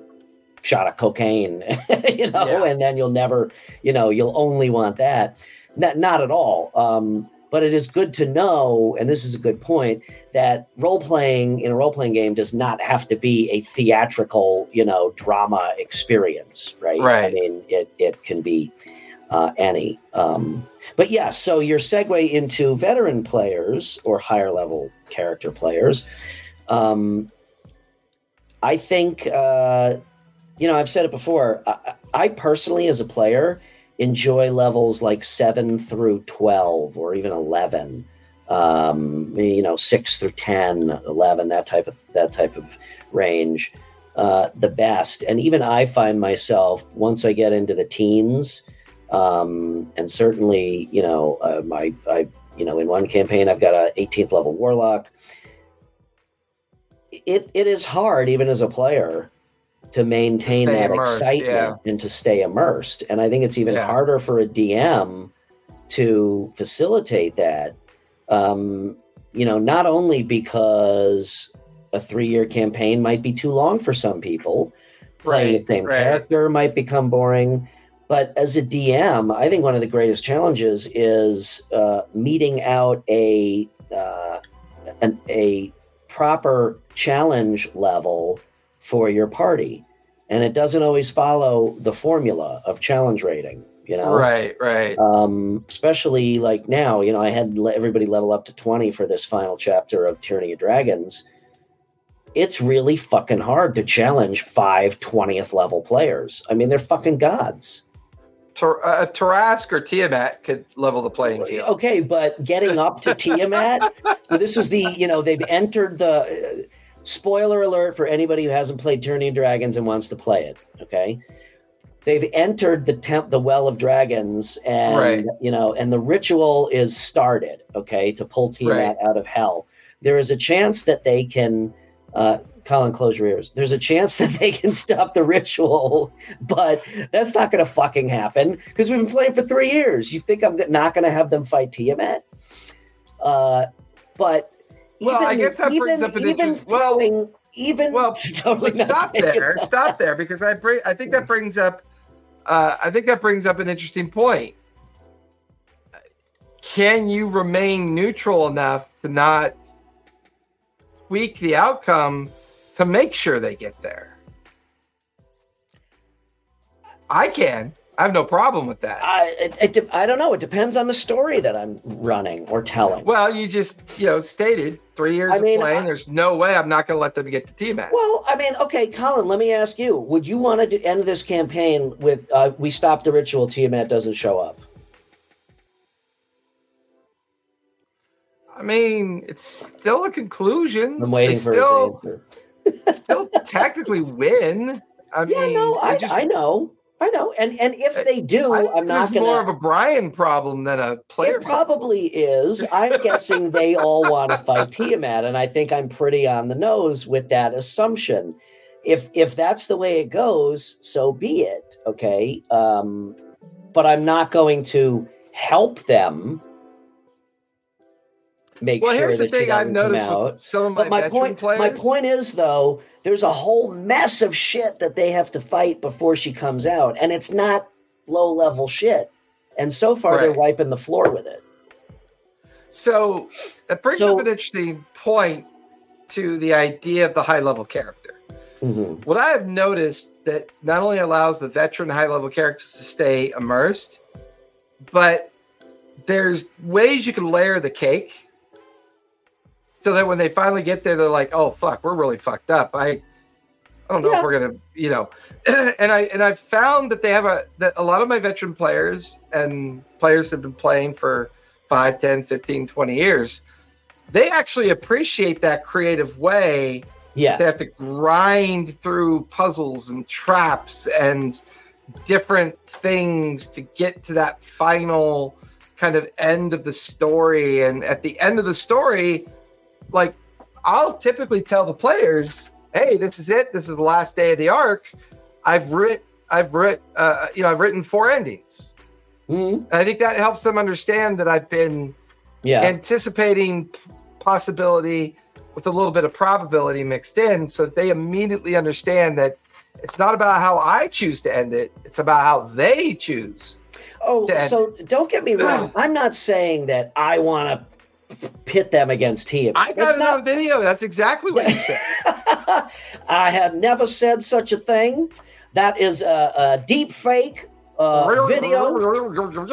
shot of cocaine. you know, yeah. and then you'll never. You know, you'll only want that. Not not at all. Um, but it is good to know, and this is a good point, that role playing in a role playing game does not have to be a theatrical, you know, drama experience, right? Right. I mean, it it can be uh, any. Um, but yeah, so your segue into veteran players or higher level character players. Um, I think, uh, you know, I've said it before. I, I personally, as a player, enjoy levels like 7 through 12 or even 11 um, you know 6 through 10 11 that type of that type of range uh, the best and even i find myself once i get into the teens um, and certainly you know uh, my i you know in one campaign i've got a 18th level warlock it, it is hard even as a player to maintain to that immersed, excitement yeah. and to stay immersed. And I think it's even yeah. harder for a DM to facilitate that. Um, you know, not only because a three year campaign might be too long for some people, playing right, the same right. character might become boring. But as a DM, I think one of the greatest challenges is uh, meeting out a uh, an, a proper challenge level for your party. And it doesn't always follow the formula of challenge rating, you know? Right, right. Um, especially like now, you know, I had everybody level up to 20 for this final chapter of Tyranny of Dragons. It's really fucking hard to challenge five 20th level players. I mean, they're fucking gods. Uh, Tarrasque or Tiamat could level the playing field. Okay, but getting up to Tiamat, so this is the you know they've entered the spoiler alert for anybody who hasn't played Tyranny of Dragons and wants to play it. Okay. They've entered the temp, the well of dragons, and right. you know, and the ritual is started. Okay, to pull Tiamat right. out of hell. There is a chance that they can, uh, Colin, close your ears. There's a chance that they can stop the ritual, but that's not going to fucking happen because we've been playing for three years. You think I'm not going to have them fight Tiamat? Uh, but well, even, I guess that brings up an even throwing, well, even well, totally stop there, stop there, because I bring, I think that brings up, uh, I think that brings up an interesting point. Can you remain neutral enough to not tweak the outcome to make sure they get there? I can. I have no problem with that. I, it, it, I don't know. It depends on the story that I'm running or telling. Well, you just you know stated three years I mean, of playing. I, there's no way I'm not going to let them get to Tiamat. Well, I mean, okay, Colin. Let me ask you: Would you want to end this campaign with uh, "We stop the ritual"? Tiamat doesn't show up. I mean, it's still a conclusion. I'm waiting they for still, still technically win. I yeah, mean, no, I, just, I know. I know, and and if they do, I am not going more of a Brian problem than a player. It probably is. I'm guessing they all want to fight Tiamat, and I think I'm pretty on the nose with that assumption. If if that's the way it goes, so be it. Okay, um, but I'm not going to help them make well, sure here's the thing I've noticed with some of my, but my point, players. My point is though there's a whole mess of shit that they have to fight before she comes out, and it's not low level shit. And so far, right. they're wiping the floor with it. So that brings so, up an interesting point to the idea of the high level character. Mm-hmm. What I have noticed that not only allows the veteran high level characters to stay immersed, but there's ways you can layer the cake so that when they finally get there, they're like, "Oh fuck, we're really fucked up." I, I don't know Yeah. if we're gonna, you know, and I and I've found that they have a that a lot of my veteran players and players that have been playing for 5, 10, 15, 20 years, they actually appreciate that creative way Yeah. they have to grind through puzzles and traps and different things to get to that final kind of end of the story and at the end of the story like i'll typically tell the players hey this is it this is the last day of the arc i've writ i've writ uh, you know i've written four endings Mhm. i think that helps them understand that i've been Yeah. anticipating possibility with a little bit of probability mixed in so that they immediately understand that it's not about how I choose to end it, it's about how they choose. Oh, so don't get me wrong. I'm not saying that I want to pit them against him. I got That's it not- on video. That's exactly what you said. I have never said such a thing. That is a, a deep fake uh, video.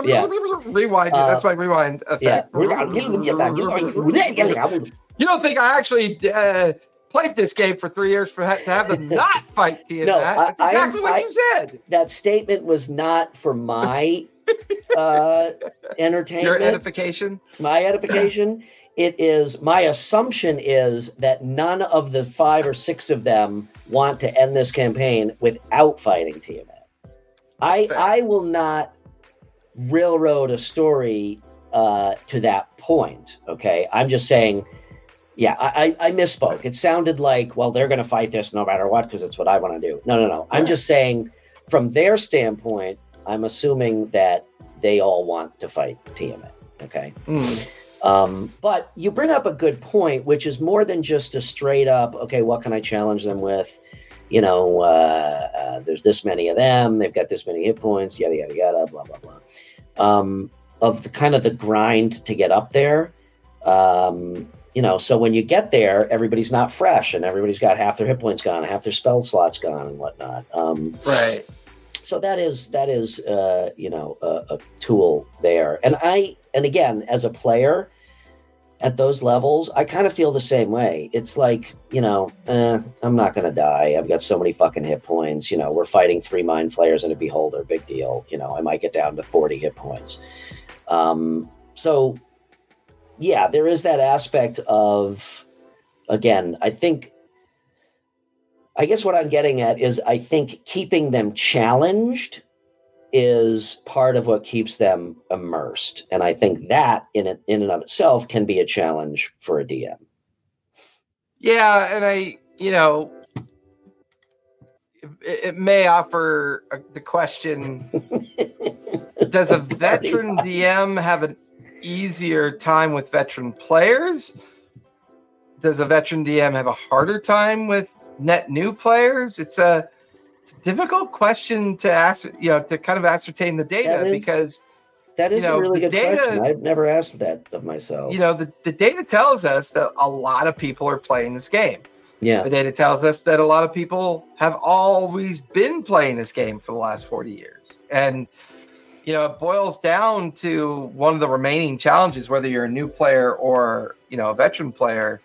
Yeah. Rewind. Uh, That's my rewind Yeah. effect. You don't think I actually uh, played this game for three years for to have them not fight Tiamat? No, I- That's I exactly what I- you said. that statement was not for my uh, Your entertainment, edification. my edification. It is my assumption is that none of the five or six of them want to end this campaign without fighting Tiamat. I Fair. I will not railroad a story uh, to that point. Okay, I'm just saying. Yeah, I, I I misspoke. It sounded like, well, they're going to fight this no matter what because it's what I want to do. No, no, no. I'm just saying, from their standpoint, I'm assuming that they all want to fight Tiamat. Okay. Mm. Um, but you bring up a good point, which is more than just a straight up, okay, what can I challenge them with? You know, uh, uh, there's this many of them, they've got this many hit points, yada, yada, yada, blah, blah, blah. Um, of the kind of the grind to get up there. Um, you know, so when you get there, everybody's not fresh and everybody's got half their hit points gone, half their spell slots gone and whatnot. Um, Right. So that is that is uh, you know a, a tool there. And i and again as a player at those levels i kind of feel the same way. It's like you know eh, i'm not gonna die. I've got so many fucking hit points. You know we're fighting three mind flayers and a beholder. Big deal. You know i might get down to 40 hit points. Um so yeah there is that aspect of again i think I guess what I'm getting at is I think keeping them challenged is part of what keeps them immersed. And I think that in it, in and of itself can be a challenge for a DM. Yeah, and I, you know, it, it may offer the question: Does a veteran DM have an easier time with veteran players? Does a veteran DM have a harder time with net new players? It's a it's a difficult question to ask, you know, to kind of ascertain the data That is- because That is You know, a really good data- question. I've never asked that of myself. you know the, the data tells us that a lot of people are playing this game. yeah. The data tells us that a lot of people have always been playing this game for the last 40 years. And, you know, it boils down to one of the remaining challenges, whether you're a new player or, you know, a veteran player.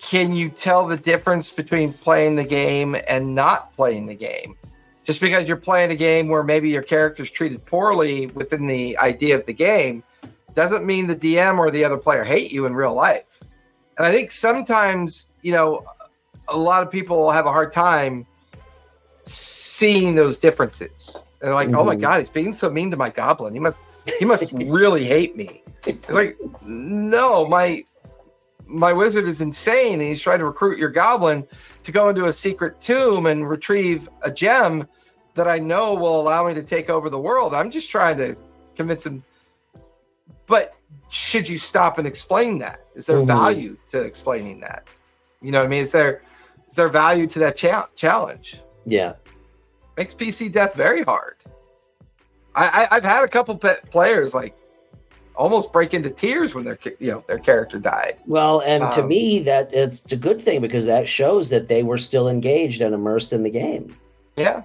Can you tell the difference between playing the game and not playing the game? Just because you're playing a game where maybe your character's treated poorly within the idea of the game doesn't mean the DM or the other player hate you in real life. And I think sometimes, you know, a lot of people have a hard time seeing those differences. They're like, "Oh my Mhm. god, he's being so mean to my goblin. He must he must really hate me." It's like, "No, my my wizard is insane and he's trying to recruit your goblin to go into a secret tomb and retrieve a gem that I know will allow me to take over the world. I'm just trying to convince him but should you stop and explain that? Is there Mhm. value to explaining that? You know what I mean? Is there is there value to that cha- challenge? Yeah. Makes PC death very hard. I, I I've had a couple players like almost break into tears when their you know their character died. Well, and to Um, me, that it's a good thing because that shows that they were still engaged and immersed in the game. Yeah,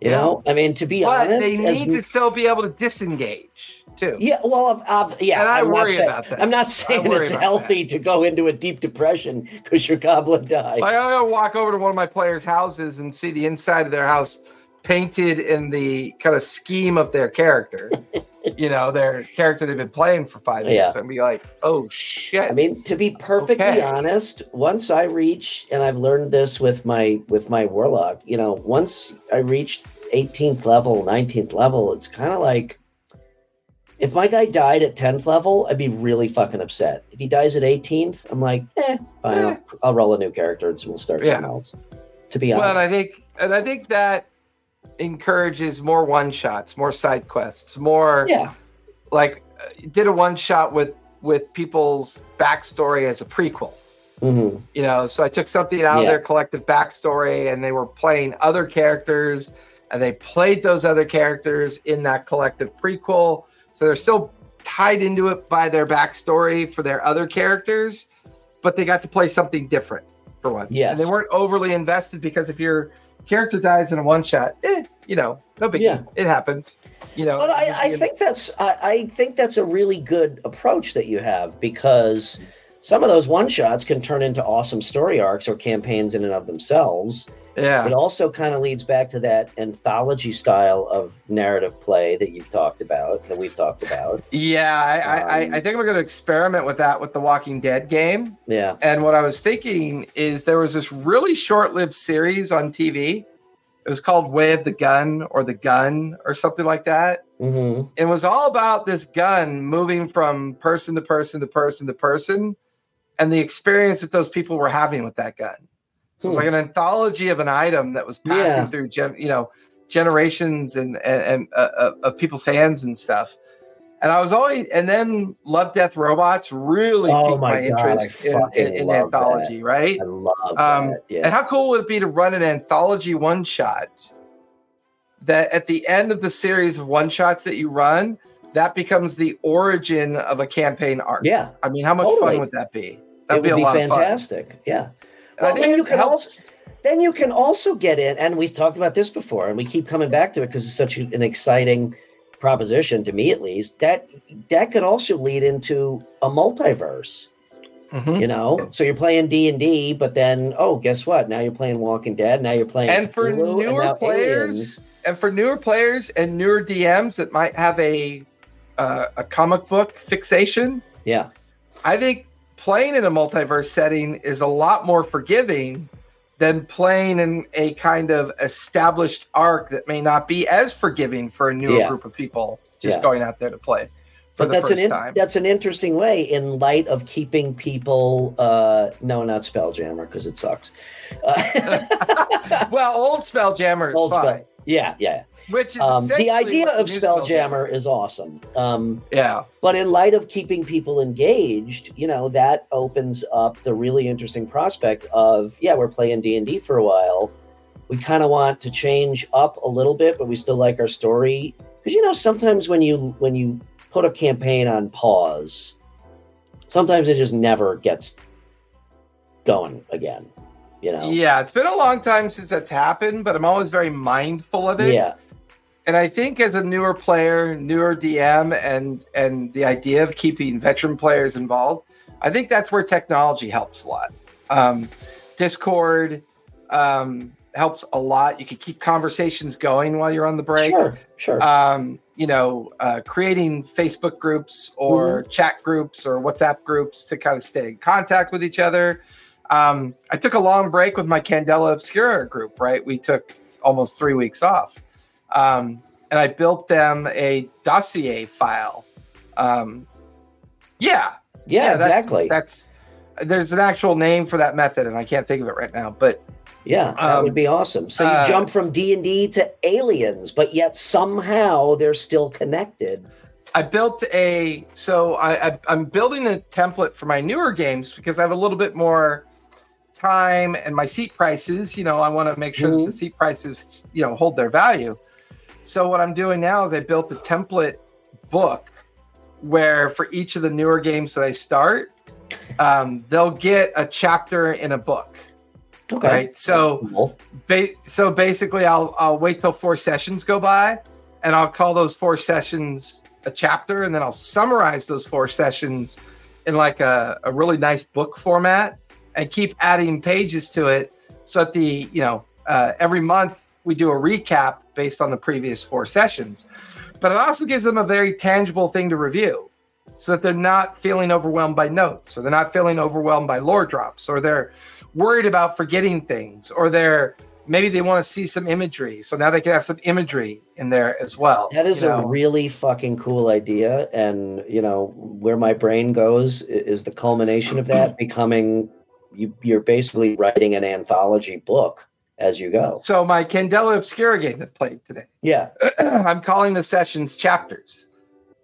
You Yeah. know, I mean, to be but honest, they need we- to still be able to disengage. too. Yeah, well, I've, I've, yeah, And I I'm worry saying- about that. I'm not saying it's healthy to go into a deep depression because your goblin died. Like I'm gonna walk over to one of my players' houses and see the inside of their house painted in the kind of scheme of their character. you know, their character they've been playing for five Yeah. years, and be like, "Oh shit!" I mean, to be perfectly Okay. honest, once I reach, and I've learned this with my with my warlock, you know, once I reached 18th level, 19th level, it's kind of like if my guy died at 10th level, I'd be really fucking upset. If he dies at 18th, I'm like, eh, fine, Eh. I'll, I'll roll a new character and we'll start Yeah. something else. To be honest. well, and I think, and I think that encourages more one shots, more side quests, more yeah, like uh, did a one shot with with people's backstory as a prequel. hmm you know so i took something out of their collective backstory and they were playing other characters and they played those other characters in that collective prequel. So they're still tied into it by their backstory for their other characters but they got to play something different for once. Yes. and they weren't overly invested because if your character dies in a one shot eh, you know no biggie Yeah. it happens you know But I, I think that's I, I think that's a really good approach that you have because some of those one shots can turn into awesome story arcs or campaigns in and of themselves. Yeah It also kind of leads back to that anthology style of narrative play that you've talked about, that we've talked about. yeah I, I, I Um, I think we're going to experiment with that with the walking dead game Yeah. And what I was thinking is there was this really short lived series on TV. It was called Way of the Gun or The Gun or something like that. hmm It was all about this gun moving from person to person to person to person and the experience that those people were having with that gun. So it was Hmm. like an anthology of an item that was passing Yeah. through, gen, you know, generations and, and, and uh, uh, of people's hands and stuff. And I was always, and then Love, Death, Robots really Oh piqued my my, God, interest in, in, in love that. anthology, right? I love Um, that. Yeah. And how cool would it be to run an anthology one shot that at the end of the series of one shots that you run, that becomes the origin of a campaign arc? yeah. I mean, how much Totally. fun would that be? That'd would be a be lot of fun. fantastic. Yeah. And I think then you can helps. then you can also get in and we've talked about this before and we keep coming back to it because it's such an exciting proposition to me at least that that could also lead into a multiverse Mhm. you know so you're playing d&d but then oh guess what now you're playing walking dead now you're playing And for Hulu, newer now players, Aliens. and for newer players and newer DMs that might have a uh, a comic book fixation, yeah I think playing in a multiverse setting is a lot more forgiving than playing in a kind of established arc that may not be as forgiving for a newer Yeah. group of people just Yeah. going out there to play for but the that's first an in, time. that's an interesting way in light of keeping people uh no not spelljammer because it sucks uh, well, old Spelljammer is old fine, spell yeah yeah which is um, the idea of spelljammer is awesome um Yeah, But in light of keeping people engaged, you know, that opens up the really interesting prospect of, yeah, we're playing D&D for a while. We kind of want to change up a little bit, but we still like our story. Cuz you know, sometimes when you when you put a campaign on pause, sometimes it just never gets going again, you know. yeah. It's been a long time since that's happened, but I'm always very mindful of it. Yeah. and I think as a newer player, newer DM, and and the idea of keeping veteran players involved, I think that's where technology helps a lot. Um, Discord um, helps a lot. You can keep conversations going while you're on the break. Sure, sure. Um, you know, uh, creating Facebook groups or chat groups or WhatsApp groups to kind of stay in contact with each other. Um, I took a long break with my Candela Obscura group, right? We took almost three weeks off. Um, and I built them a dossier file. Um, yeah, yeah, that's, exactly. That's there's an actual name for that method, and I can't think of it right now. But Yeah, that Um, would be awesome. So you uh, jump from D and D to aliens, but yet somehow they're still connected. I built a so I, I I'm building a template for my newer games because I have a little bit more time and my seat prices. You know, I want to make sure Mhm. that the seat prices you know hold their value. So what I'm doing now is I built a template book where for each of the newer games that I start, um, they'll get a chapter in a book. Okay. Right. So Cool. ba- so basically I'll I'll wait till four sessions go by and I'll call those four sessions a chapter and then I'll summarize those four sessions in like a, a really nice book format and keep adding pages to it so that the you know uh, every month we do a recap based on the previous four sessions but it also gives them a very tangible thing to review so that they're not feeling overwhelmed by notes or they're not feeling overwhelmed by lore drops or they're worried about forgetting things or they're maybe they want to see some imagery so now they can have some imagery in there as well That is a know? really fucking cool idea. And, you know, where my brain goes is the culmination of that becoming you, you're basically writing an anthology book as you go. so my candela obscura game that played today Yeah. I'm calling the sessions chapters.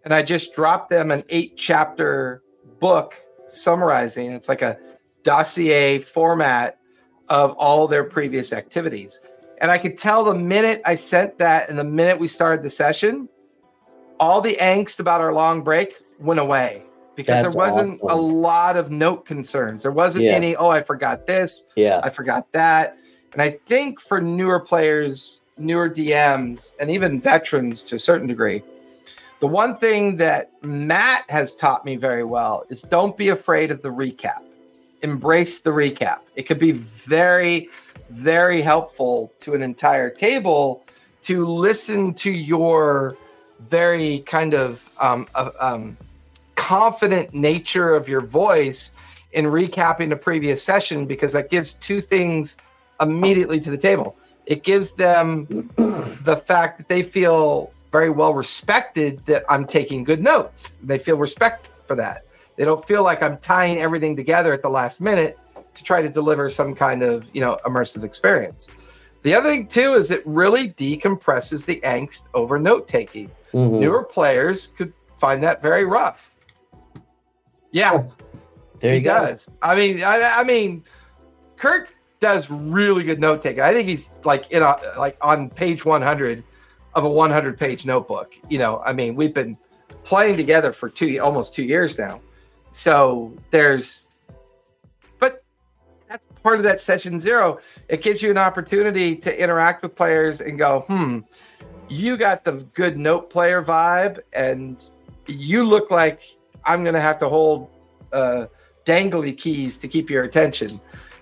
And I just dropped them an eight chapter book summarizing. It's like a dossier format of all their previous activities. And I could tell the minute I sent that and the minute we started the session, all the angst about our long break went away because That's there wasn't a lot of note concerns. There wasn't Yeah. any, oh, I forgot this. Yeah. I forgot that. And I think for newer players, newer DMs, and even veterans to a certain degree, the one thing that Matt has taught me very well is don't be afraid of the recap. Embrace the recap. It could be very, very helpful to an entire table to listen to your very kind of um, uh, um, confident nature of your voice in recapping a previous session because that gives two things immediately to the table. It gives them the fact that they feel very well respected that I'm taking good notes. They feel respect for that. They don't feel like I'm tying everything together at the last minute to try to deliver some kind of, you know, immersive experience. The other thing too is it really decompresses the angst over note taking. Mhm. Newer players could find that very rough. Yeah, There he you go. I mean, I, I mean, Kirk does really good note taking. I think he's like in a, like on page 100 of a 100 page notebook. You know, I mean, we've been playing together for two almost two years now, so there's, but that's part of that session zero. It gives you an opportunity to interact with players and go, hmm, you got the good note player vibe, and you look like I'm gonna have to hold. Uh, dangly keys to keep your attention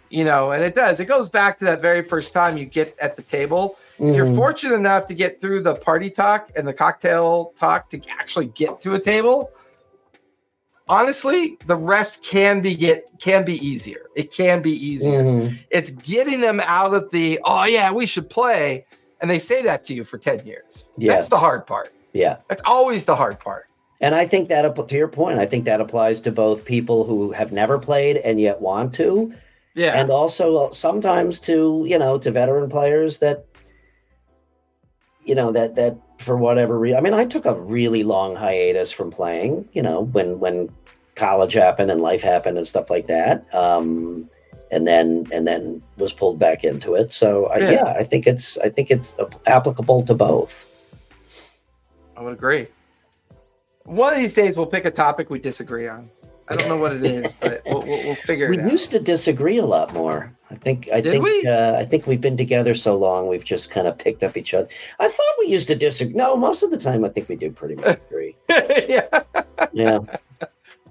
you know and it does it goes back to that very first time you get at the table if you're Mhm. fortunate enough to get through the party talk and the cocktail talk to actually get to a table honestly the rest can be get can be easier it can be easier Mhm. it's getting them out of the oh yeah we should play and they say that to you for 10 years Yes. that's the hard part Yeah. that's always the hard part And I think that, to your point, I think that applies to both people who have never played and yet want to, yeah and also sometimes to you know to veteran players that you know that that for whatever reason. I mean, I took a really long hiatus from playing. You know, when when college happened and life happened and stuff like that. Um, and then and then was pulled back into it. So I, Yeah. yeah, I think it's I think it's applicable to both. I would agree. One of these days, we'll pick a topic we disagree on. I don't know what it is, but we'll, we'll, we'll figure We it out. We used to disagree a lot more. I think. I Did think. we? Uh, I think we've been together so long, we've just kind of picked up each other. I thought we used to disagree. No, most of the time, I think we do pretty much agree. yeah. Yeah.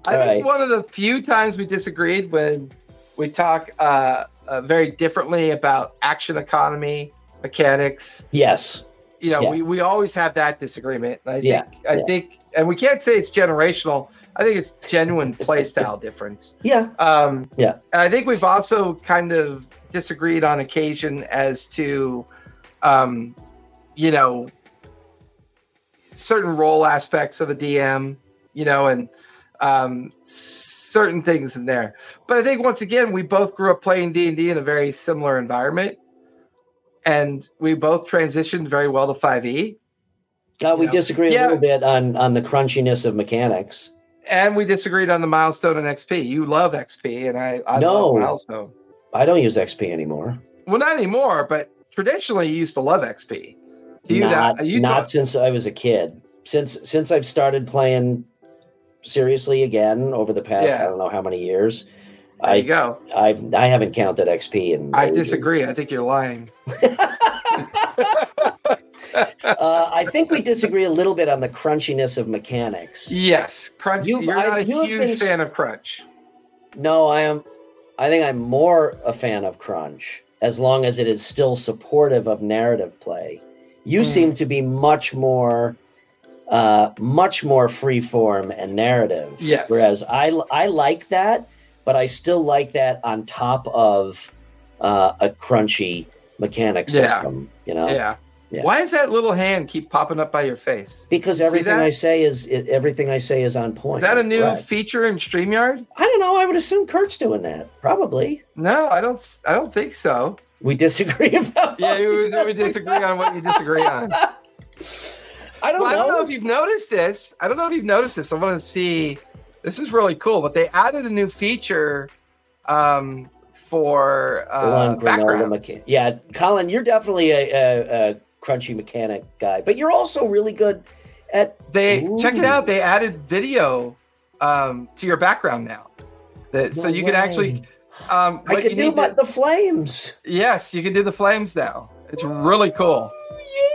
I All think right. one of the few times we disagreed when we talk uh, uh, very differently about action economy, mechanics. Yes. You know, Yeah. we, we always have that disagreement. I Yeah, think, I yeah. think, and we can't say it's generational. I think it's genuine play style difference. Yeah. Um, Yeah. And I think we've also kind of disagreed on occasion as to, um, you know, certain role aspects of a DM, you know, and um, certain things in there. But I think once again, we both grew up playing D and D in a very similar environment, and we both transitioned very well to Five E. Uh, we Yeah. disagree a little bit on on the crunchiness of mechanics. And we disagreed on the milestone and XP. You love XP, and I, I No. love milestone. I don't use XP anymore. Well, not anymore, but traditionally you used to love XP. Do you not that? You not talk- since I was a kid. Since since I've started playing seriously again over the past Yeah. I don't know how many years. There you I go. I've I haven't counted XP in I disagree. I think you're lying. uh, I think we disagree a little bit on the crunchiness of mechanics. Yes, crunch. You've- You're not a you huge been fan of crunch. No, I am. I think I'm more a fan of crunch as long as it is still supportive of narrative play. You Hmm. seem to be much more, uh, much more free form and narrative. Yes. Whereas I I like that, but I still like that on top of uh, a crunchy mechanic Yeah. system. You know. Yeah. Yeah. Why does that little hand keep popping up by your face? Because See everything? I say is i- everything I say is on point. Is that a new Right. feature in StreamYard? I don't know. I would assume Kurt's doing that. Probably. No, I don't. I don't think so. We disagree about. Yeah, we, we disagree on what you disagree on. I don't Well, I don't know if you've noticed this. I don't know if you've noticed this. I want to see. This is really cool, but they added a new feature um, for uh, backgrounds. mecha- Yeah, Colin, you're definitely a, a, a crunchy mechanic guy, but you're also really good at. They check it out. They added video um, to your background now, that so No you can actually. Um, I can do my, to- the flames. Yes, you can do the flames now. It's really cool.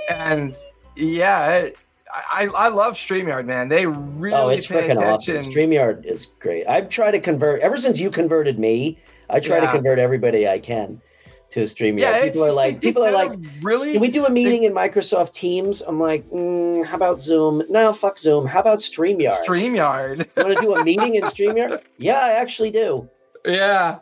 And yeah, it, I I love StreamYard, man. They really oh, it's freaking attention. awesome. Streamyard is great. I've tried to convert ever since you converted me. I try to convert everybody I can to Streamyard. yeah, people are like, they- people are like, really. Can we do a meeting in Microsoft Teams? I'm like, mm, how about Zoom? No, fuck Zoom. How about StreamYard? StreamYard. you want to do a meeting in StreamYard? Yeah, I actually do. Yeah,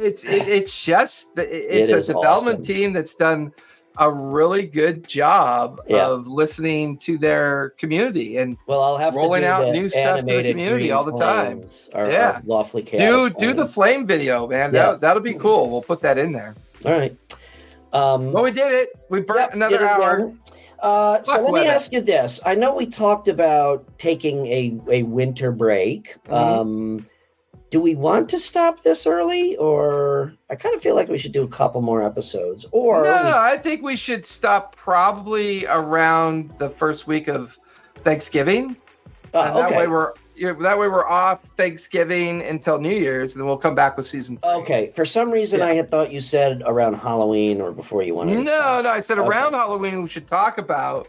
it's it, it's just it's It a development awesome. team that's done a really good job Yeah. of listening to their community and Well, I'll have Rolling out new stuff to the community all the time. Or, Yeah. or lawfully do do the flame video, man. Yeah. That that'll be cool. We'll put that in there. All right. Um, Well, we did it. We burnt yep, another hour. Uh, so let me WebEx. ask you this: I know we talked about taking a a winter break. Mhm. Um, do we want to stop this early, or I kind of feel like we should do a couple more episodes, or no, no, I think we should stop probably around the first week of Thanksgiving. Uh, and that way we're that way we're off Thanksgiving until New Year's, and then we'll come back with season. three. Okay. For some reason, Yeah. I had thought you said around Halloween or before you wanted. No, no, I said Okay. around Halloween we should talk about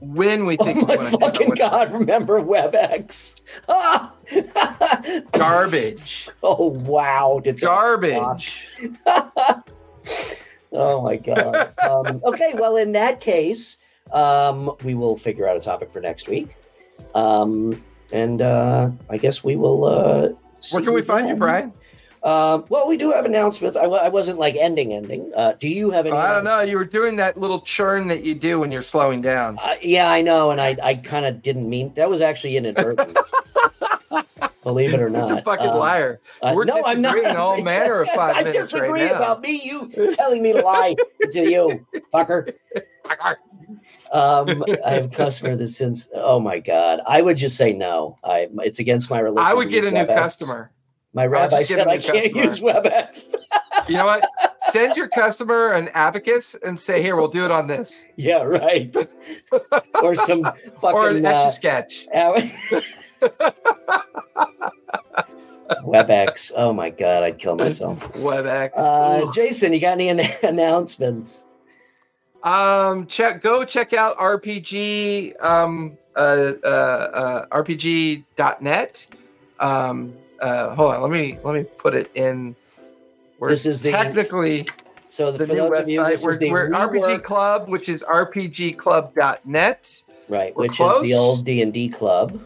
when we Oh think my we fucking god! Remember WebEx? Ah! Garbage. Oh wow! Did Garbage. Oh my god. Um, okay, well, in that case, um, we will figure out a topic for next week, um, and uh, I guess we will. Uh, see Where can we find you. Brian? Um, well, we do have announcements. I, wasn't like ending, ending. Uh, do you have any? Oh, I don't know. You were doing that little churn that you do when you're slowing down. Uh, yeah, I know, and I, I kind of didn't mean that was actually inadvertent. Believe it or not, It's a fucking Um, liar. uh, We're no, I'm not. disagreeing all manner of five I minutes right disagree now. about me. You telling me to lie to you, fucker. Um, I have a customer that since oh my god, I would just say no. I it's against my religion. I would get a new WebEx. customer. My rabbi said I can't customer. use WebEx. You know what? Send your customer an abacus and say, "Here, we'll do it on this," yeah, right. or some fucking or an uh, sketch. WebEx. Oh my god, I'd kill myself. WebEx. Uh, Jason, you got any an- announcements? Um, check go check out RPG um uh uh, uh RPG.net. Um uh hold on, let me let me put it in where This is the- technically So the, the new you, website. We're, is the we're RPG Club, which is rpgclub.net. right, we're which is the old D and D club.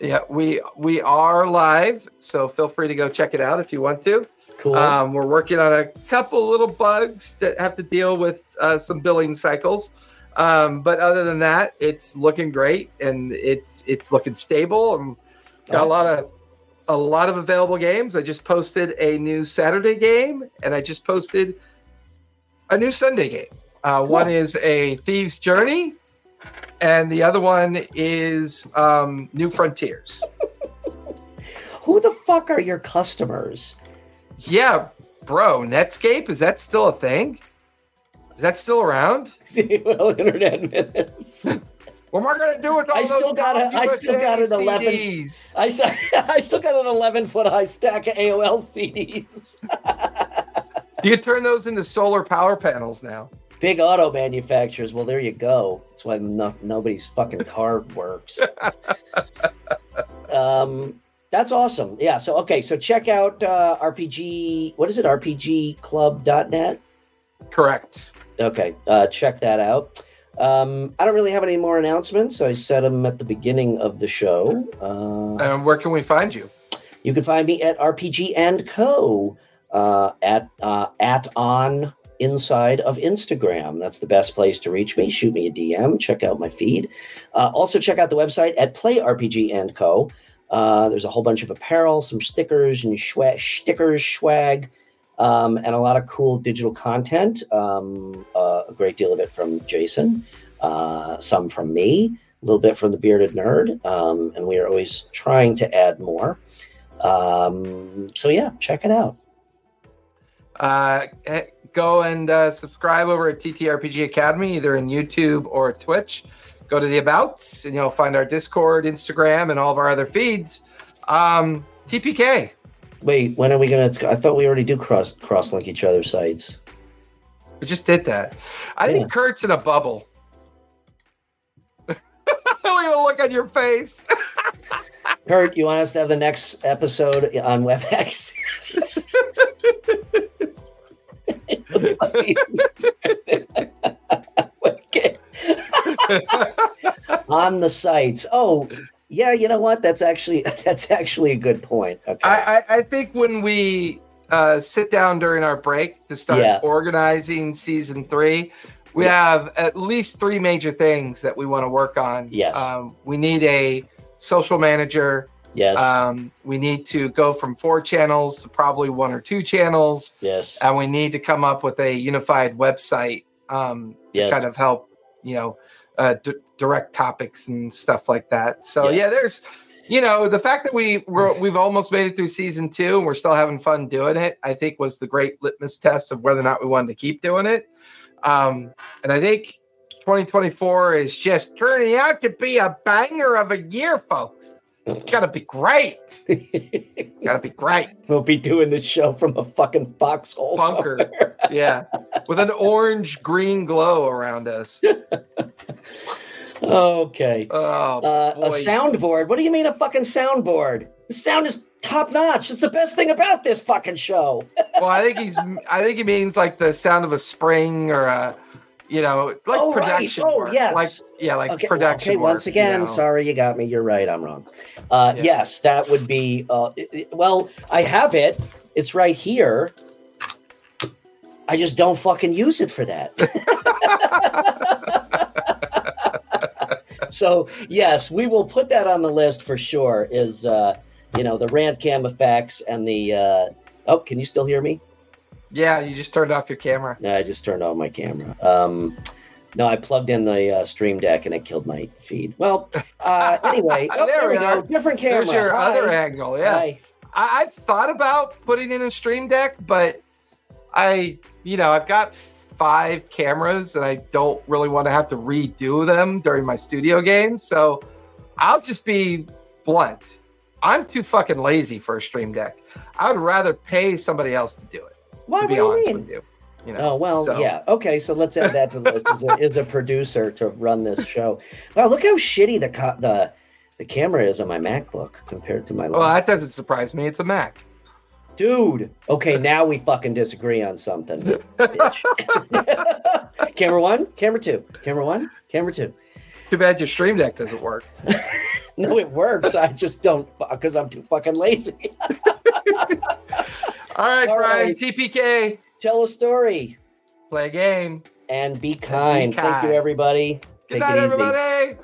Yeah, we we are live, so feel free to go check it out if you want to. Cool. Um, we're working on a couple little bugs that have to deal with uh, some billing cycles. Um, but other than that, it's looking great and it's it's looking stable and got a lot of a lot of available games. I just posted a new Saturday game and I just posted a new Sunday game. Uh, One is a Thieves Journey, and the other one is um, New Frontiers. Who the fuck are your customers? Yeah, bro, Netscape is that still a thing? Is that still around? well, internet minutes. What am I gonna do with all I those still got a- Call of I still USA got an 11 CDs? I I still got an 11 foot high stack of AOL CDs. do You can turn those into solar power panels now. big auto manufacturers. Well, there you go. That's why no, nobody's fucking car works. um, that's awesome. Yeah. So okay. So check out uh, RPG. What is it? RPGclub.net. Correct. Okay. Uh, check that out. Um, I don't really have any more announcements. I said them at the beginning of the show. Uh, And where can we find you? you can find me at RPG and Co. Uh, at uh, at on inside of Instagram. That's the best place to reach me. Shoot me a DM. Check out my feed. Uh, also check out the website at Play RPG and Co. Uh, there's a whole bunch of apparel, some stickers and stickers, swag, um, and a lot of cool digital content. Um, uh, a great deal of it from Jason, uh, some from me, a little bit from the Bearded Nerd, um, and we are always trying to add more. Um, so yeah, check it out. Uh, eh, go and uh, subscribe over at TTRPG Academy, either in YouTube or Twitch. Go to the abouts, and you'll find our Discord, Instagram, and all of our other feeds. Um, TPK. Wait, when are we gonna? I thought we already do cross cross link each other's sites. We just did that. I Yeah. think Kurt's in a bubble. Look at the look on your face. Kurt, you want us to have the next episode on WebEx? On the sites. Oh, yeah. You know what? That's actually that's actually a good point. Okay. I, I, I think when we uh, sit down during our break to start Yeah. organizing season three, we Yeah. have at least three major things that we want to work on. Yes. Um, we need a social manager. yes. Um, we need to go from four channels to probably one or two channels. yes. And we need to come up with a unified website um, to Yes. kind of help, you know, uh, d- direct topics and stuff like that. So Yeah. yeah, there's, you know, the fact that we we're, we've almost made it through season two and we're still having fun doing it, I think was the great litmus test of whether or not we wanted to keep doing it. Um, and I think 2024 is just turning out to be a banger of a year, folks. It's gotta be great. Gotta be great. we'll be doing this show from a fucking foxhole. Bunker. Yeah. With an orange green glow around us. Okay. Oh, Uh, a soundboard. What do you mean a fucking soundboard? The sound is top notch. It's the best thing about this fucking show. well, I think he's. I think he means like the sound of a spring or a, you know, like Oh, right. production. Oh, work. yes. Like yeah, like okay, production. okay. work, Once again, you know. sorry you got me. You're right. I'm wrong. Uh, Yeah. Yes, that would be. Uh, it- well, I have it. It's right here. I just don't fucking use it for that. so yes, we will put that on the list for sure. Is uh, you know the rant cam effects and the. Uh, oh, can you still hear me? Yeah, you just turned off your camera. No, I just turned on my camera. Um, no, I plugged in the uh, Stream Deck and it killed my feed. Well, uh, anyway, oh, There there, we we go. are. Different camera. There's your Hi. other angle. Yeah, Hi. I, I've thought about putting in a stream deck, but I, you know, I've got five cameras and I don't really want to have to redo them during my studio games. So I'll just be blunt. I'm too fucking lazy for a stream deck. I would rather pay somebody else to do it, What, to what be do you honest mean? with you. You know, Oh well, so- yeah. Okay, so let's add that to the list as a, as a producer to run this show. Wow, look how shitty the co- the the camera is on my MacBook compared to my. Well, laptop. that doesn't surprise me. It's a Mac. Dude. Okay, now we fucking disagree on something. camera one, camera two, camera one, camera two. Too bad your stream deck doesn't work. No, it works. I just don't because I'm too fucking lazy. All right, All Brian, right. TPK, Tell a story play a game. and be kind. Thank you, everybody. Good Take night, it easy. everybody.